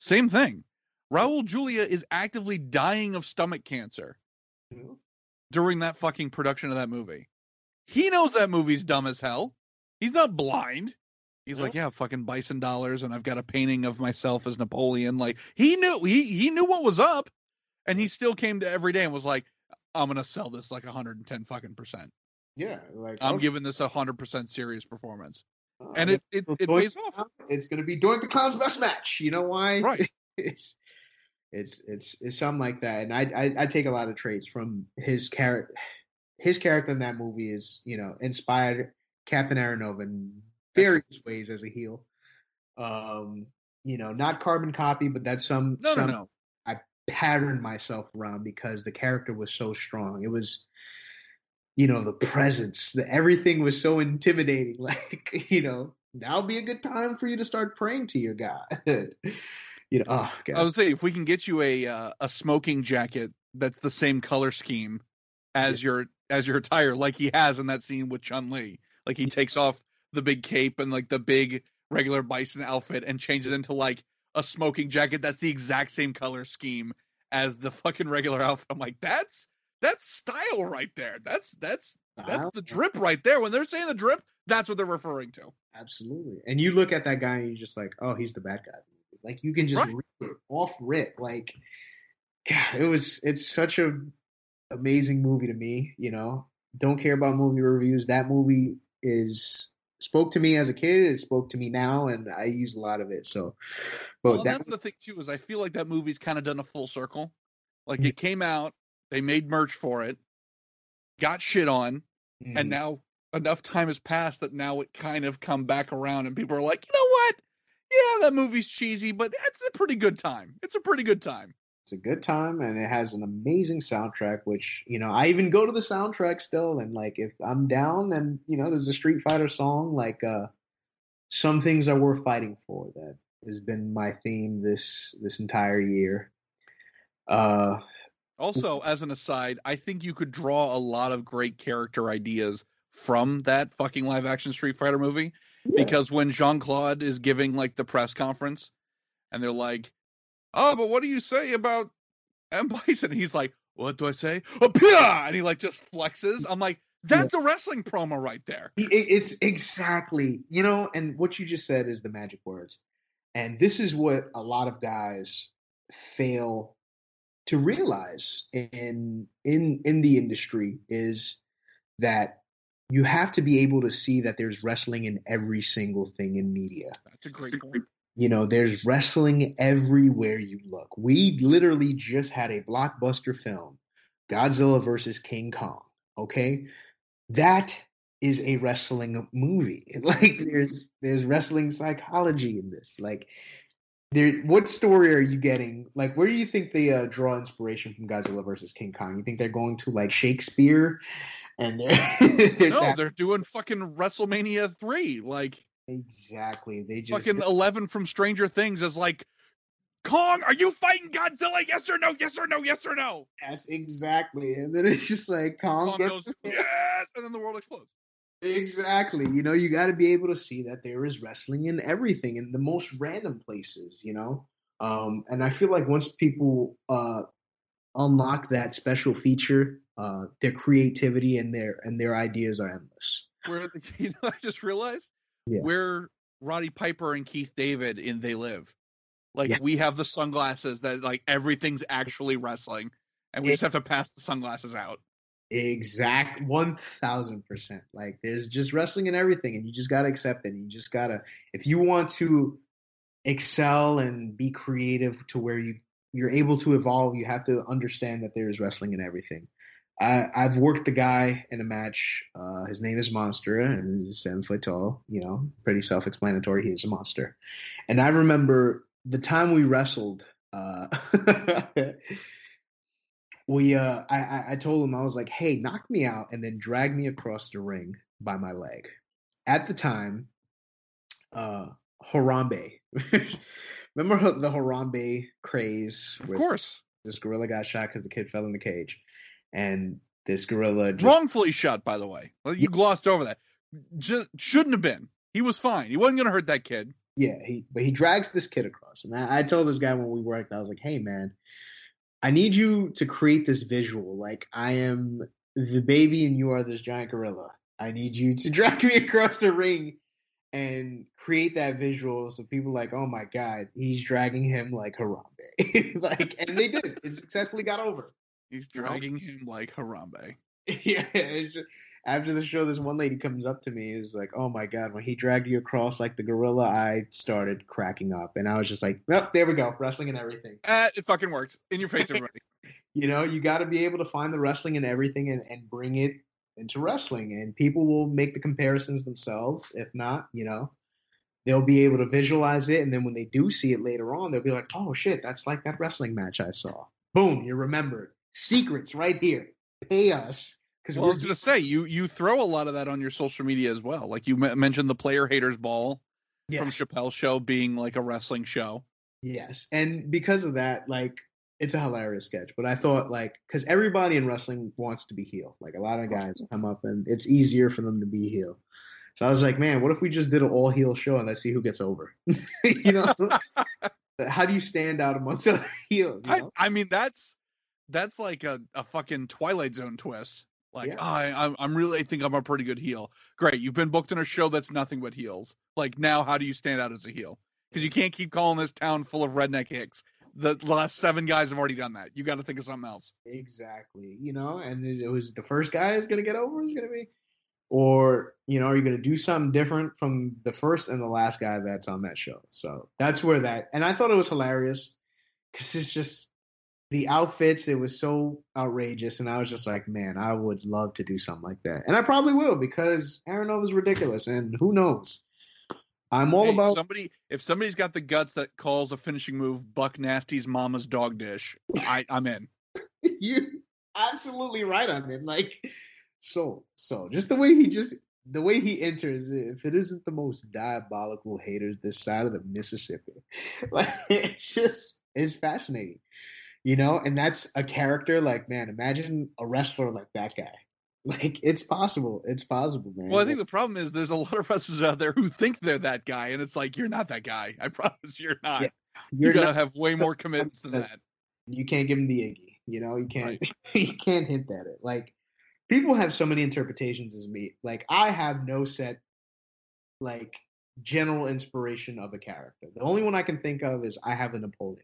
Same thing. Raul Julia is actively dying of stomach cancer during that fucking production of that movie. He knows that movie's dumb as hell. He's not blind. He's like, yeah, fucking bison dollars, and I've got a painting of myself as Napoleon. Like he knew he he knew what was up, and he still came to every day and was like, I'm gonna sell this like 110 fucking percent. yeah like I'm okay, giving this a hundred percent serious performance, uh, and it it, it Doink pays off. It's gonna be doing the clown's best match you know why Right. it's it's it's it's something like that and I, I i take a lot of traits from his character his character in that movie is you know inspired captain Aaron Nova in various ways as a heel um you know not carbon copy but that's some No, no, some no. patterned myself around because the character was so strong it was you know the presence the everything was so intimidating like you know that'll be a good time for you to start praying to your God. you know, oh God. I would say if we can get you a uh, a smoking jacket that's the same color scheme as your as your attire, like he has in that scene with Chun Li. Like he takes off the big cape and like the big regular bison outfit and changes into like a smoking jacket that's the exact same color scheme as the fucking regular outfit. I'm like, that's that's style right there. That's that's that's the drip right there. When they're saying the drip, that's what they're referring to. Absolutely. And you look at that guy and you're just like, oh, he's the bad guy. Like you can just Right. it off rip. Like, God, it was. It's such a amazing movie to me. You know, don't care about movie reviews. That movie is spoke to me as a kid. It spoke to me now, and I use a lot of it. So, but Well, that that's the thing too is I feel like that movie's kind of done a full circle. Like Yeah. it came out, they made merch for it, got shit on, Mhm. and now enough time has passed that now it kind of come back around and people are like, you know what? Yeah, that movie's cheesy, but it's a pretty good time. It's a pretty good time. It's a good time and it has an amazing soundtrack, which, you know, I even go to the soundtrack still. And like, if I'm down, then, you know, there's a Street Fighter song, like, uh, Some Things Are Worth Fighting For, that has been my theme this, this entire year. Uh, Also, as an aside, I think you could draw a lot of great character ideas from that fucking live action Street Fighter movie. Yeah. because when Jean Claude is giving like the press conference, and they're like, "Oh, but what do you say about M Bison?" He's like, "What do I say?" Oh! And he like just flexes. I'm like, "That's a wrestling promo right there." It's exactly, you know, and what you just said is the magic words. And this is what a lot of guys fail to realize in in in the industry is that you have to be able to see that there's wrestling in every single thing in media. That's a great point. You know, there's wrestling everywhere you look. We literally just had a blockbuster film, Godzilla versus King Kong. Okay, that is a wrestling movie. Like there's there's wrestling psychology in this. Like there, what story are you getting? Like, where do you think they uh, draw inspiration from Godzilla versus King Kong? You think they're going to like Shakespeare, and they're, they're No, tap- they're doing fucking WrestleMania three, like exactly they just fucking Eleven from Stranger Things is like, Kong, are you fighting Godzilla? Yes or no? Yes or no? Yes or no? Yes, exactly. And then it's just like Kong, Kong goes, yes, and then the world explodes. exactly. You know, you got to be able to see that there is wrestling in everything in the most random places. You know, um, and I feel like once people uh, unlock that special feature, uh, their creativity and their and their ideas are endless. where the, you know I just realized Yeah. where Roddy Piper and Keith David in They Live. Like Yeah. we have the sunglasses that like everything's actually wrestling, and we Yeah. just have to pass the sunglasses out. Exact one thousand percent. Like there's just wrestling and everything, and you just gotta accept it. You just gotta if you want to excel and be creative to where you you're able to evolve, you have to understand that there is wrestling and everything. I, I've worked the guy in a match. Uh, his name is Monster, and he's seven foot tall. You know, pretty self-explanatory. He is a monster. And I remember the time we wrestled. Uh, we, uh, I, I, I told him I was like, "Hey, knock me out, and then drag me across the ring by my leg." At the time, uh, Harambe. Remember the Harambe craze? Of course, this gorilla got shot because the kid fell in the cage, and this gorilla just wrongfully shot. By the way, well, you glossed over that. Just shouldn't have been. He was fine. He wasn't gonna hurt that kid. Yeah, he but he drags this kid across, and I, I told this guy when we worked, I was like, "Hey, man, I need you to create this visual. Like, I am the baby, and you are this giant gorilla. I need you to drag me across the ring and create that visual, so people like, oh my god, he's dragging him like Harambe, like, and they did. It successfully got over. He's dragging him like Harambe. yeah, just, after the show, this one lady comes up to me, is like, "Oh my god, when he dragged you across like the gorilla, I started cracking up, and I was just like, well, there we go, wrestling and everything. Uh, it fucking worked. In your face, everybody. You know, you got to be able to find the wrestling and everything and, and bring it into wrestling, and people will make the comparisons themselves. If not, you know, they'll be able to visualize it, and then when they do see it later on, they'll be like, "Oh shit, that's like that wrestling match I saw." Boom, you're remembered. Secrets right here. Pay us because well, I was going to say you you throw a lot of that on your social media as well. Like you m- mentioned the player haters ball yeah. from Chappelle show being like a wrestling show. Yes, and because of that, like it's a hilarious sketch. But I thought like because everybody in wrestling wants to be heel. Like a lot of guys come up and it's easier for them to be heel. So I was like, man, what if we just did an all heel show and let's see who gets over? you know, how do you stand out amongst other heels? You know? I, I mean, that's that's like a, a fucking Twilight Zone twist. Like, Yeah. oh, I, I'm really I think I'm a pretty good heel. Great, you've been booked in a show that's nothing but heels. Like now, how do you stand out as a heel? Because you can't keep calling this town full of redneck hicks. The last seven guys have already done that. You got to think of something else. Exactly. You know, and it it was the first guy is going to get over is going to be, or you know, are you going to do something different from the first and the last guy that's on that show? So that's where that, and I thought it was hilarious because it's just the outfits. It was so outrageous, and I was just like, man, I would love to do something like that, and I probably will because Aaron Nova's ridiculous, and who knows. I'm all Hey, about somebody. If somebody's got the guts that calls a finishing move Buck Nasty's mama's dog dish, I, I'm in. you absolutely right on it. Like so so just the way he just the way he enters, if it isn't the most diabolical haters this side of the Mississippi, like it's just it's fascinating, you know. And that's a character like man. Imagine a wrestler like that guy. Like it's possible. It's possible, man. Well, I think the problem is there's a lot of wrestlers out there who think they're that guy, and it's like you're not that guy. I promise you're not. Yeah, you you're gonna have way more commitments than that. you can't give him the Iggy. You know, you can't Right. you can't hint at it. Like people have so many interpretations as me. Like I have no set like general inspiration of a character. The only one I can think of is I have a Napoleon.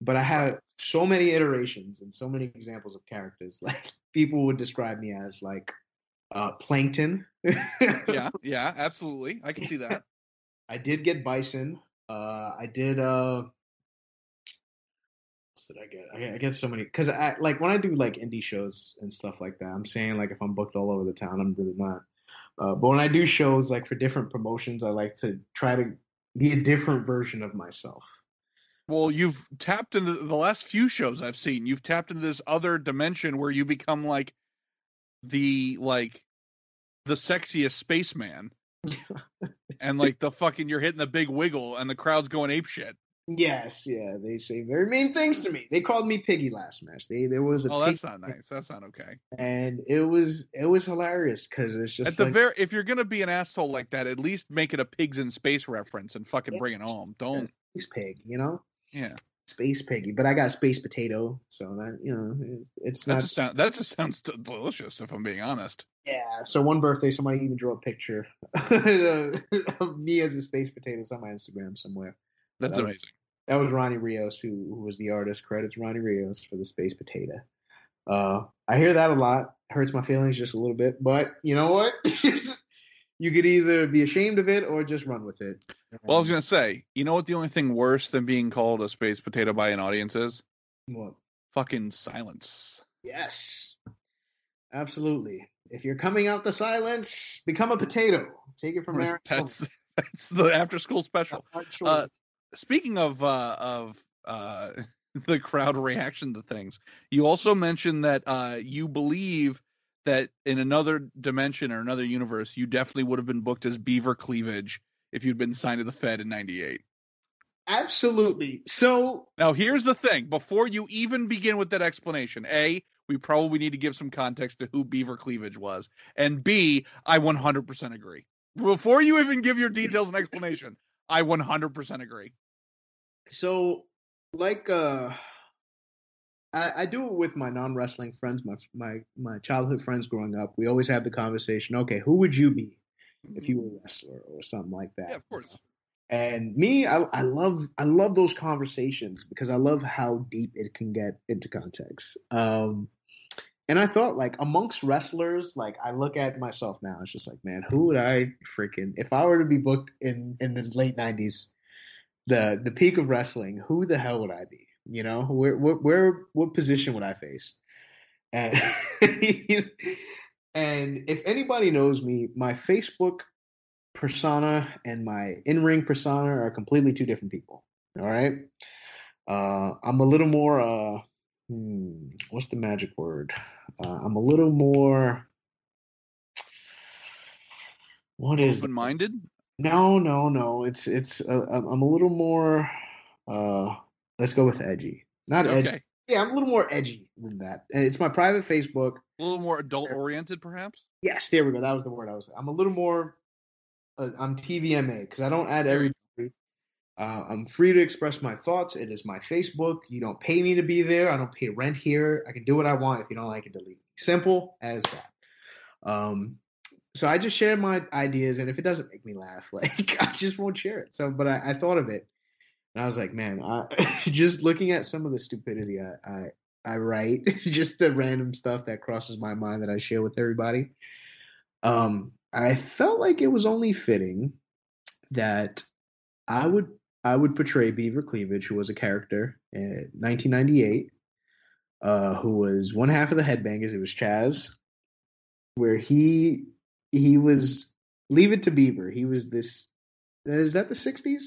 But I have so many iterations and so many examples of characters. Like people would describe me as like uh plankton. Yeah, yeah, absolutely. I can see that. I did get bison. Uh, I did. Uh, what else did I get? I, I get so many because I like when I do like indie shows and stuff like that. I'm saying like if I'm booked all over the town, I'm really not. Uh, but when I do shows like for different promotions, I like to try to be a different version of myself. Well, you've tapped into the last few shows I've seen. You've tapped into this other dimension where you become like the like the sexiest spaceman, and like the fucking you're hitting the big wiggle, and the crowd's going ape shit. Yes, yeah, they say very mean things to me. They called me Piggy last match. They there was a Oh, that's not nice. That's not okay. and it was it was hilarious because it's just At the like, very, if you're gonna be an asshole like that, at least make it a pigs in space reference and fucking Yeah. bring it home. Don't. space pig, you know. Yeah, space piggy, but I got space potato, so that you know it's, it's that not. just sound that just sounds delicious. If I'm being honest. Yeah. So one birthday, somebody even drew a picture of me as a space potato on my Instagram somewhere. That's That was- amazing. That was Ronnie Rios, who who was the artist. Credits Ronnie Rios for the space potato. Uh, I hear that a lot. Hurts my feelings just a little bit, but you know what? you could either be ashamed of it or just run with it. Well, I was gonna say, you know what? The only thing worse than being called a space potato by an audience is What? fucking silence. Yes, absolutely. If you're coming out the silence, become a potato. Take it from there. That's that's the after school special. Uh. Speaking of uh, of uh, the crowd reaction to things, you also mentioned that uh, you believe that in another dimension or another universe, you definitely would have been booked as Beaver Cleavage if you'd been signed to the Fed in '98. Absolutely. So Now, here's the thing: before you even begin with that explanation, a we probably need to give some context to who Beaver Cleavage was, and b I 100% agree. Before you even give your details and explanation, I 100% agree. so like uh I, I do it with my non wrestling friends, my my my childhood friends growing up. We always have the conversation, okay, who would you be if you were a wrestler or something like that? Yeah, of course. And me, I, I love I love those conversations because I love how deep it can get into context. Um, and I thought like amongst wrestlers, like I look at myself now, it's just like, man, who would I freaking if I were to be booked in in the late nineties, the the peak of wrestling, who the hell would I be? You know, where where, where what position would I face? And and if anybody knows me, my Facebook persona and my in-ring persona are completely two different people. All right. Uh, I'm a little more. Uh, hmm, what's the magic word? Uh, I'm a little more. What is Open minded. No, no, no. It's it's. Uh, I'm a little more. Uh, let's go with edgy. Not edgy. Okay. Yeah, I'm a little more edgy than that. And It's my private Facebook. A little more adult oriented, perhaps. Yes, there we go. That was the word I was. I'm a little more. Uh, I'm TVMA because I don't add every. Uh, I'm free to express my thoughts. It is my Facebook. You don't pay me to be there. I don't pay rent here. I can do what I want. If you don't like it, delete. Simple as that. Um, so I just share my ideas, and if it doesn't make me laugh, like I just won't share it. So, but I, I thought of it, and I was like, man, I, just looking at some of the stupidity I, I I write, just the random stuff that crosses my mind that I share with everybody. Um, I felt like it was only fitting that I would I would portray Beaver Cleavage, who was a character in 1998, uh, who was one half of the Headbangers. It was Chaz, where he he was Leave It to Beaver. He was this. Is that the 60s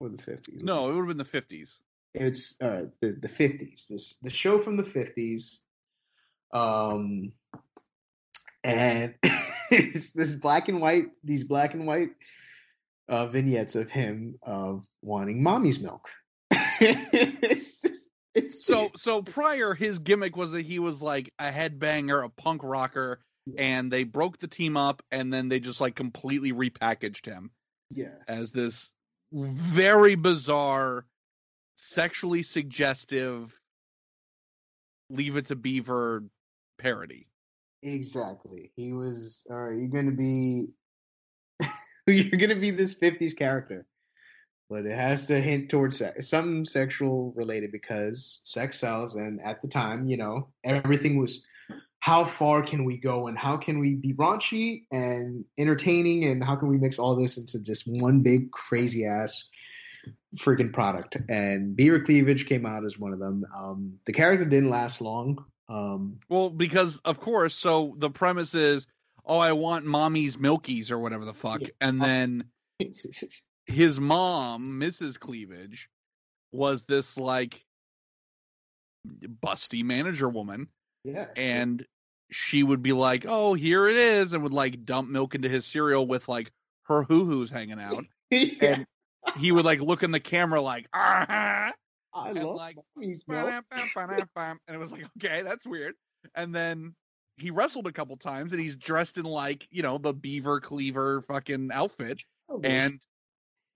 or the 50s? No, it would have been the fifties. it's uh the the fifties. This the show from the fifties. Um and it's this black and white these black and white uh vignettes of him of wanting mommy's milk. it's just, it's So so prior his gimmick was that he was like a headbanger, a punk rocker, and they broke the team up and then they just like completely repackaged him yeah. as this very bizarre, sexually suggestive leave it to beaver parody. Exactly. He was all right, you're gonna be you're gonna be this fifties character. But it has to hint towards sex, something sexual related because sex sells and at the time, you know, everything was how far can we go and how can we be raunchy and entertaining and how can we mix all this into just one big crazy ass freaking product and beaver cleavage came out as one of them um, the character didn't last long um, Well, because of course, so the premise is, oh, I want mommy's milkies or whatever the fuck, Yeah. and then his mom, Mrs. Cleavage, was this like busty manager woman, yeah and she would be like, "Oh, here it is," and would like dump milk into his cereal with like her hoo hoos hanging out. yeah. And he would like look in the camera like, ah, I and love like, mommy's milk. and it was like, okay, that's weird. And then he wrestled a couple times, and he's dressed in like you know the beaver cleaver fucking outfit, Oh, and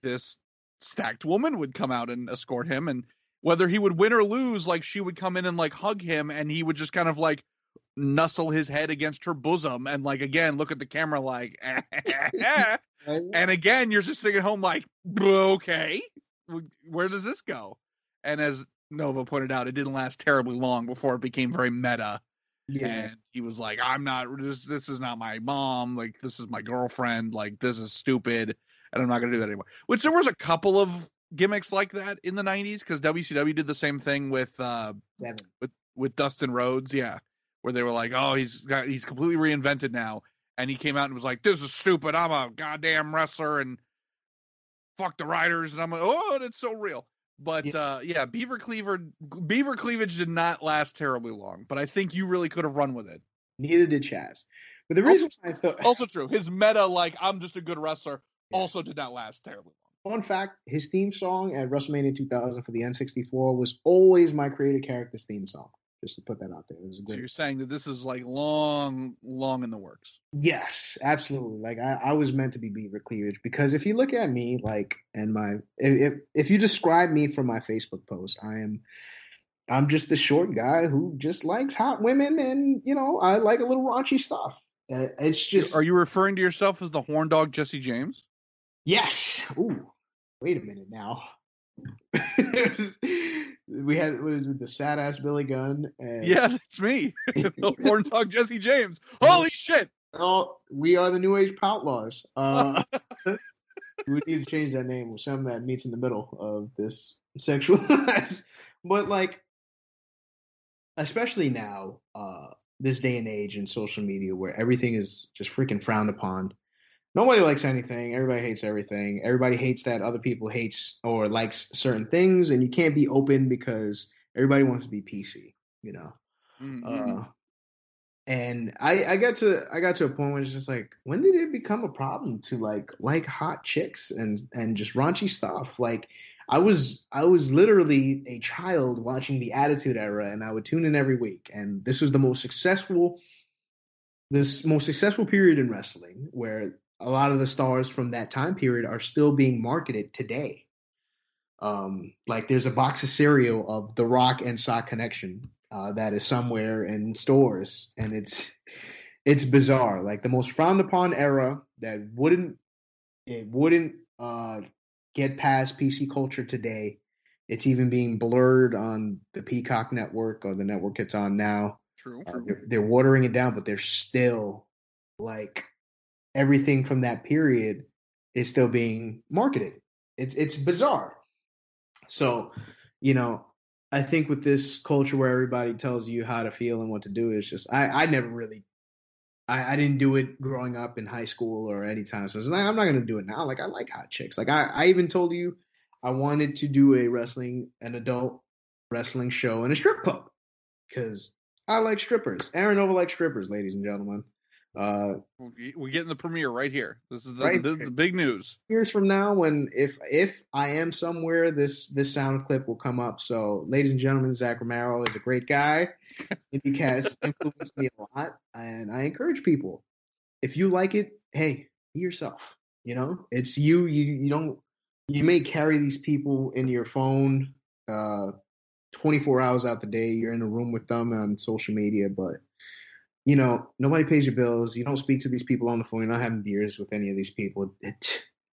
this stacked woman would come out and escort him and whether he would win or lose like she would come in and like hug him and he would just kind of like nuzzle his head against her bosom and like again look at the camera like and again you're just sitting at home like okay where does this go and as nova pointed out it didn't last terribly long before it became very meta yeah. and he was like i'm not this this is not my mom like this is my girlfriend like this is stupid and i'm not to do that anymore which there was a couple of gimmicks like that in the 90s because wcw did the same thing with uh Seven. with with dustin rhodes yeah where they were like oh he's got he's completely reinvented now and he came out and was like this is stupid i'm a goddamn wrestler and fuck the writers and i'm like oh it's so real but Yeah. uh yeah beaver cleaver beaver cleavage did not last terribly long but i think you really could have run with it Neither did Chaz. But the reason why I thought also true his meta like i'm just a good wrestler Yeah. also did not last terribly fun fact, his theme song at WrestleMania 2000 for the N64 was always my creative character's theme song. Just to put that out there. It was a so good you're saying that this is like long long in the works Yes, absolutely. Like I, I was meant to be Beaver Cleavage because if you look at me, like, and my if if you describe me from my Facebook post, I am I'm just the short guy who just likes hot women, and you know I like a little raunchy stuff. Uh, It's just are you referring to yourself as the horn dog jesse james yes. Ooh, wait a minute now. we had what is it, the sad ass Billy Gunn. And, yeah that's me the horn dog jesse james holy shit Oh, we are the New Age Poutlaws. Uh, we need to change that name with something that meets in the middle of this sexualized. but like, especially now, uh, this day and age in social media where everything is just freaking frowned upon. Nobody likes anything. Everybody hates everything. Everybody hates that other people hates or likes certain things, and you can't be open because everybody wants to be PC. You know. Mhm. Uh, and I, I got to I got to a point where it's just like, when did it become a problem to like like hot chicks and and just raunchy stuff? Like I was I was literally a child watching the Attitude Era, and I would tune in every week, and this was the most successful this most successful period in wrestling where a lot of the stars from that time period are still being marketed today. Um, like there's a box of cereal of The Rock and Sock Connection uh, that is somewhere in stores, and it's it's bizarre. Like the most frowned upon era that wouldn't it wouldn't uh, get past PC culture today. It's even being blurred on the Peacock network or the network it's on now. True. Uh, they're, they're watering it down, but they're still like everything from that period is still being marketed. It's it's bizarre. So, you know, I think with this culture where everybody tells you how to feel and what to do, it's just I I never really I, I didn't do it growing up in high school or any time. So like, I'm not gonna do it now. Like I like hot chicks. Like I, I even told you I wanted to do a wrestling an adult wrestling show in a strip club because I like strippers. Aaron Nova likes strippers, ladies and gentlemen. Uh, we're getting the premiere right here. This is the, Right here. the big news. years from now, when if if I am somewhere, this this sound clip will come up. So, ladies and gentlemen, Zach Romero is a great guy. IndieCast influenced me a lot, and I encourage people. If you like it, hey, be yourself. You know, it's you. You you don't. You may carry these people in your phone, uh, twenty four hours out the day. You're in a room with them on social media, but you know, nobody pays your bills. You don't speak to these people on the phone. You're not having beers with any of these people.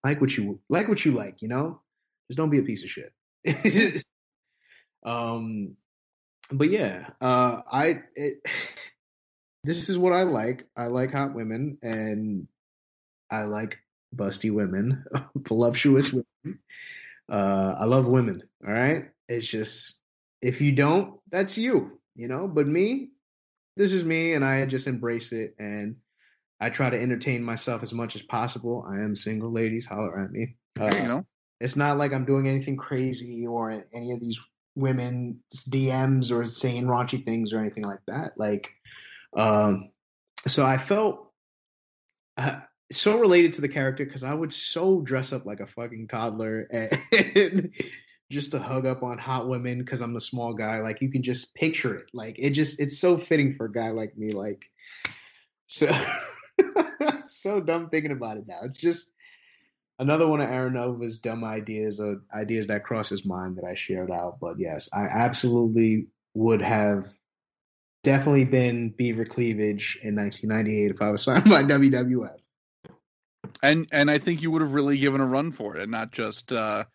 Like what you like what you like, you know? Just don't be a piece of shit. um but yeah, uh I it, this is what I like. I like hot women and I like busty women, voluptuous women. Uh I love women, all right? It's just if you don't, that's you, you know? But me, this is me and I just embrace it and I try to entertain myself as much as possible. I am single, ladies. Holler at me. There you Uh, go. it's not like I'm doing anything crazy or any of these women's DMs or saying raunchy things or anything like that. Like, um, so I felt uh, so related to the character because I would so dress up like a fucking toddler and just to hug up on hot women because I'm a small guy. Like, you can just picture it. Like, it just it's so fitting for a guy like me. Like, so so dumb thinking about it now. It's just another one of Aaron Nova's dumb ideas or ideas that cross his mind that I shared out. But yes, I absolutely would have definitely been Beaver Cleavage in 1998 if I was signed by WWF. And and I think you would have really given a run for it and not just uh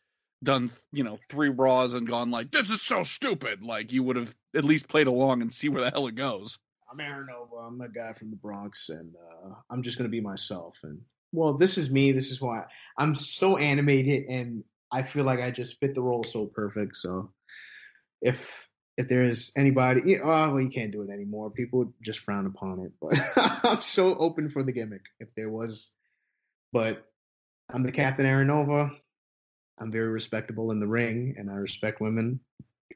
done you know three raws and gone like this is so stupid. Like you would have at least played along and see where the hell it goes. I'm Aaron Nova. I'm a guy from the Bronx, and uh, I'm just gonna be myself. And well, this is me. This is why I'm so animated, and I feel like I just fit the role so perfect. So if if there is anybody, oh, well, you can't do it anymore. People just frown upon it. But I'm so open for the gimmick. If there was, but I'm the Captain Aaron Nova. I'm very respectable in the ring, and I respect women.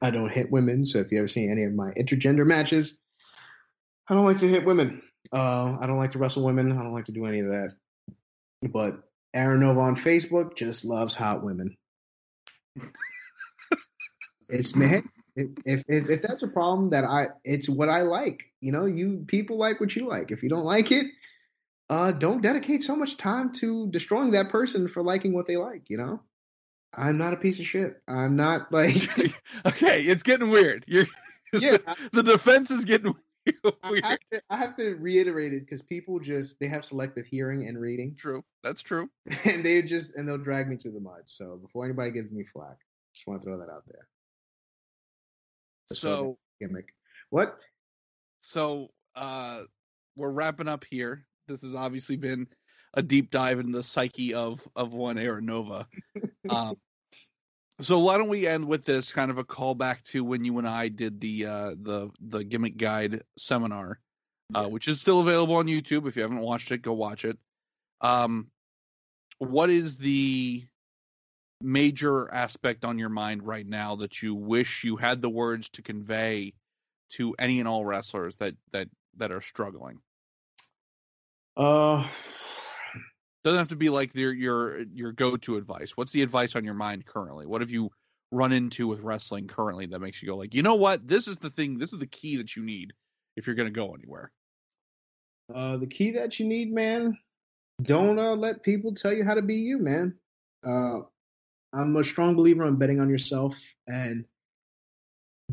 I don't hit women. So if you ever see any of my intergender matches, I don't like to hit women. Uh, I don't like to wrestle women. I don't like to do any of that. But Aaron Nova on Facebook just loves hot women. it's man. If, if if that's a problem, that I it's what I like. You know, you people like what you like. If you don't like it, uh, don't dedicate so much time to destroying that person for liking what they like. You know, I'm not a piece of shit. I'm not like okay, it's getting weird. You're yeah. the defense is getting I weird. have, to, I have to reiterate it because people just they have selective hearing and reading, True. That's true. and they just and they'll drag me through the mud. So before anybody gives me flack, just want to throw that out there. That's So Gimmick. What? so uh we're wrapping up here. This has obviously been a deep dive into the psyche of of one Aaron Nova. Um so why don't we end with this kind of a callback to when you and I did the uh the the gimmick guide seminar, uh, which is still available on YouTube. If you haven't watched it, go watch it. Um what is the major aspect on your mind right now that you wish you had the words to convey to any and all wrestlers that that that are struggling? Uh, doesn't have to be like your your your go to advice. What's the advice on your mind currently? What have you run into with wrestling currently that makes you go like, you know what, this is the thing, this is the key that you need if you're going to go anywhere. Uh, the key that you need, man, don't uh, let people tell you how to be you, man. Uh, I'm a strong believer on betting on yourself and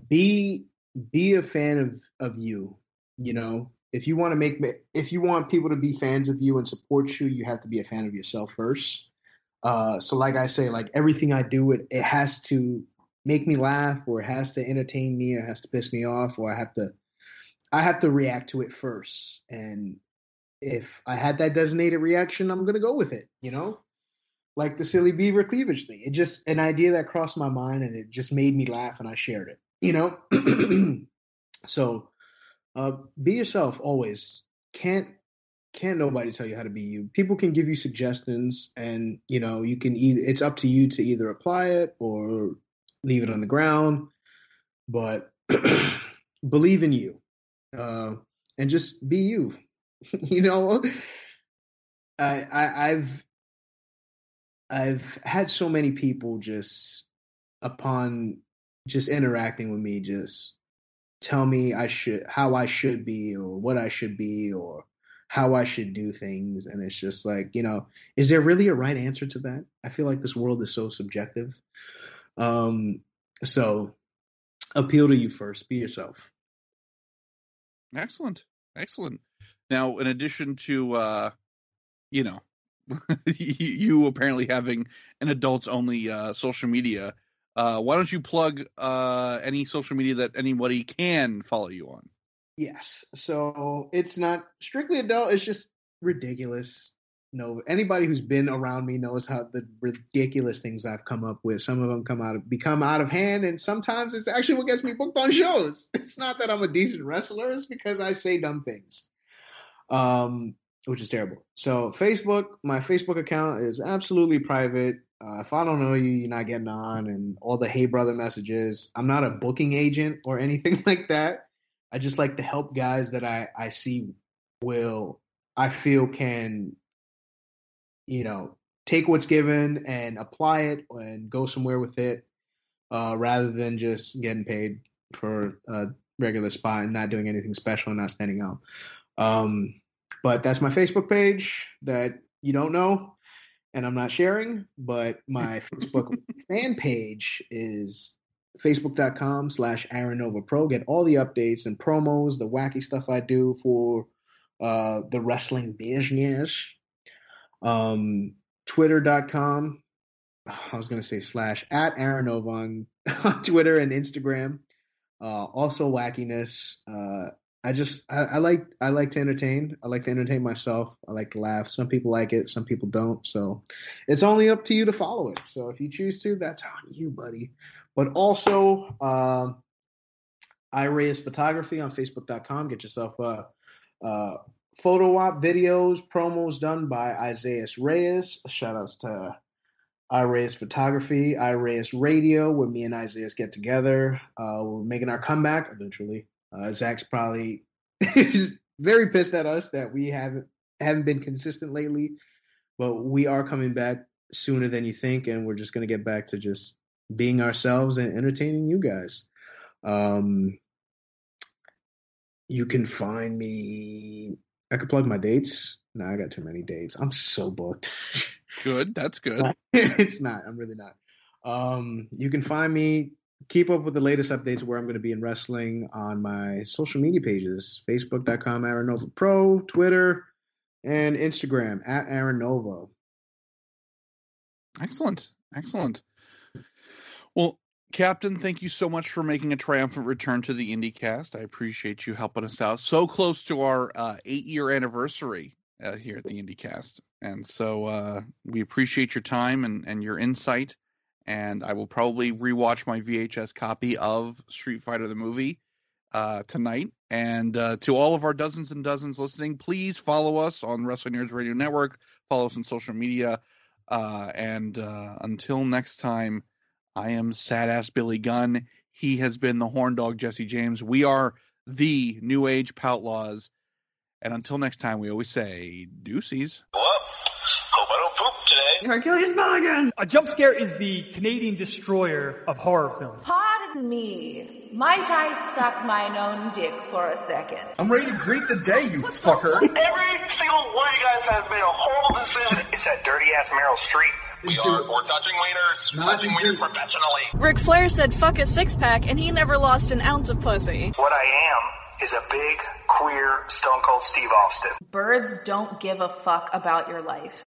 be be a fan of of you. You know, if you want to make if you want people to be fans of you and support you, you have to be a fan of yourself first. Uh, so, like I say, like everything I do, it it has to make me laugh, or it has to entertain me, or it has to piss me off, or I have to I have to react to it first. And if I had that designated reaction, I'm gonna go with it. You know, like the silly beaver cleavage thing. It just an idea that crossed my mind, and it just made me laugh, and I shared it. You know, so uh, be yourself always. Can't can't nobody tell you how to be you. People can give you suggestions, and you know you can either. It's up to you to either apply it or leave it on the ground. But believe in you, uh, and just be you. you know, I, I I've I've had so many people just upon just interacting with me just tell me I should how I should be or what I should be or how I should do things. And it's just like, you know, is there really a right answer to that? I feel like this world is so subjective. Um, so appeal to you first, be yourself. Excellent. Excellent. Now, in addition to, uh, you know, you apparently having an adults only uh, social media, uh, why don't you plug uh, any social media that anybody can follow you on? Yes. So it's not strictly adult. It's just ridiculous. No, anybody who's been around me knows how the ridiculous things I've come up with. Some of them come out of become out of hand, and sometimes it's actually what gets me booked on shows. It's not that I'm a decent wrestler; it's because I say dumb things, um, which is terrible. So Facebook, my Facebook account is absolutely private. Uh, if I don't know you, you're not getting on, and all the hey brother messages. I'm not a booking agent or anything like that. I just like to help guys that I I see will I feel can you know take what's given and apply it and go somewhere with it uh, rather than just getting paid for a regular spot and not doing anything special and not standing out. Um, but that's my Facebook page that you don't know and I'm not sharing, but my Facebook fan page is facebook.com slash Aaron Nova Pro. Get all the updates and promos, the wacky stuff I do for uh, the wrestling business. Um, Twitter.com. I was going to say slash at Aaron Nova on, on Twitter and Instagram. Uh, also wackiness. Uh, I just I, I, like I like to entertain. I like to entertain myself. I like to laugh. Some people like it, some people don't. So it's only up to you to follow it. So if you choose to, that's on you, buddy but also uh, iReyes Photography on Facebook.com. Get yourself a, photo op videos, promos done by Isaiah Reyes. Shout outs to iReyes Photography, iReyes Radio, where me and Isaiah get together. Uh, we're making our comeback eventually. Uh, Zach's probably very pissed at us that we haven't haven't been consistent lately, but we are coming back sooner than you think, and we're just gonna get back to just being ourselves and entertaining you guys. Um, you can find me. I could plug my dates. No, I got too many dates. I'm so booked. Good. That's good. it's not. I'm really not. Um, you can find me. Keep up with the latest updates where I'm going to be in wrestling on my social media pages: Facebook.com Aaron Nova Pro, Twitter, and Instagram at Aaron Nova. Excellent. Excellent. Well, Captain, thank you so much for making a triumphant return to the IndieCast. I appreciate you helping us out. So close to our uh, eight year anniversary uh, here at the IndieCast. And so uh, we appreciate your time and, and your insight. And I will probably rewatch my VHS copy of Street Fighter the movie uh, tonight. And uh, to all of our dozens and dozens listening, please follow us on Wrestling Nerds Radio Network, follow us on social media. Uh, and until next time, I am sad ass Billy Gunn. He has been the horn dog Jesse James. We are the New Age Poutlaws, And until next time, we always say deuces. Well, hope I don't poop today. Hercules Mulligan! A jump scare is the Canadian destroyer of horror films. Pardon me. Might I suck mine own dick for a second? I'm ready to greet the day, you fucker. Every single one of you guys has made a horrible decision. It's that dirty ass Meryl Streep. We are, we're touching wieners, touching wieners professionally. Ric Flair said fuck a six pack and he never lost an ounce of pussy. What I am is a big, queer, stone cold Steve Austin. Birds don't give a fuck about your life.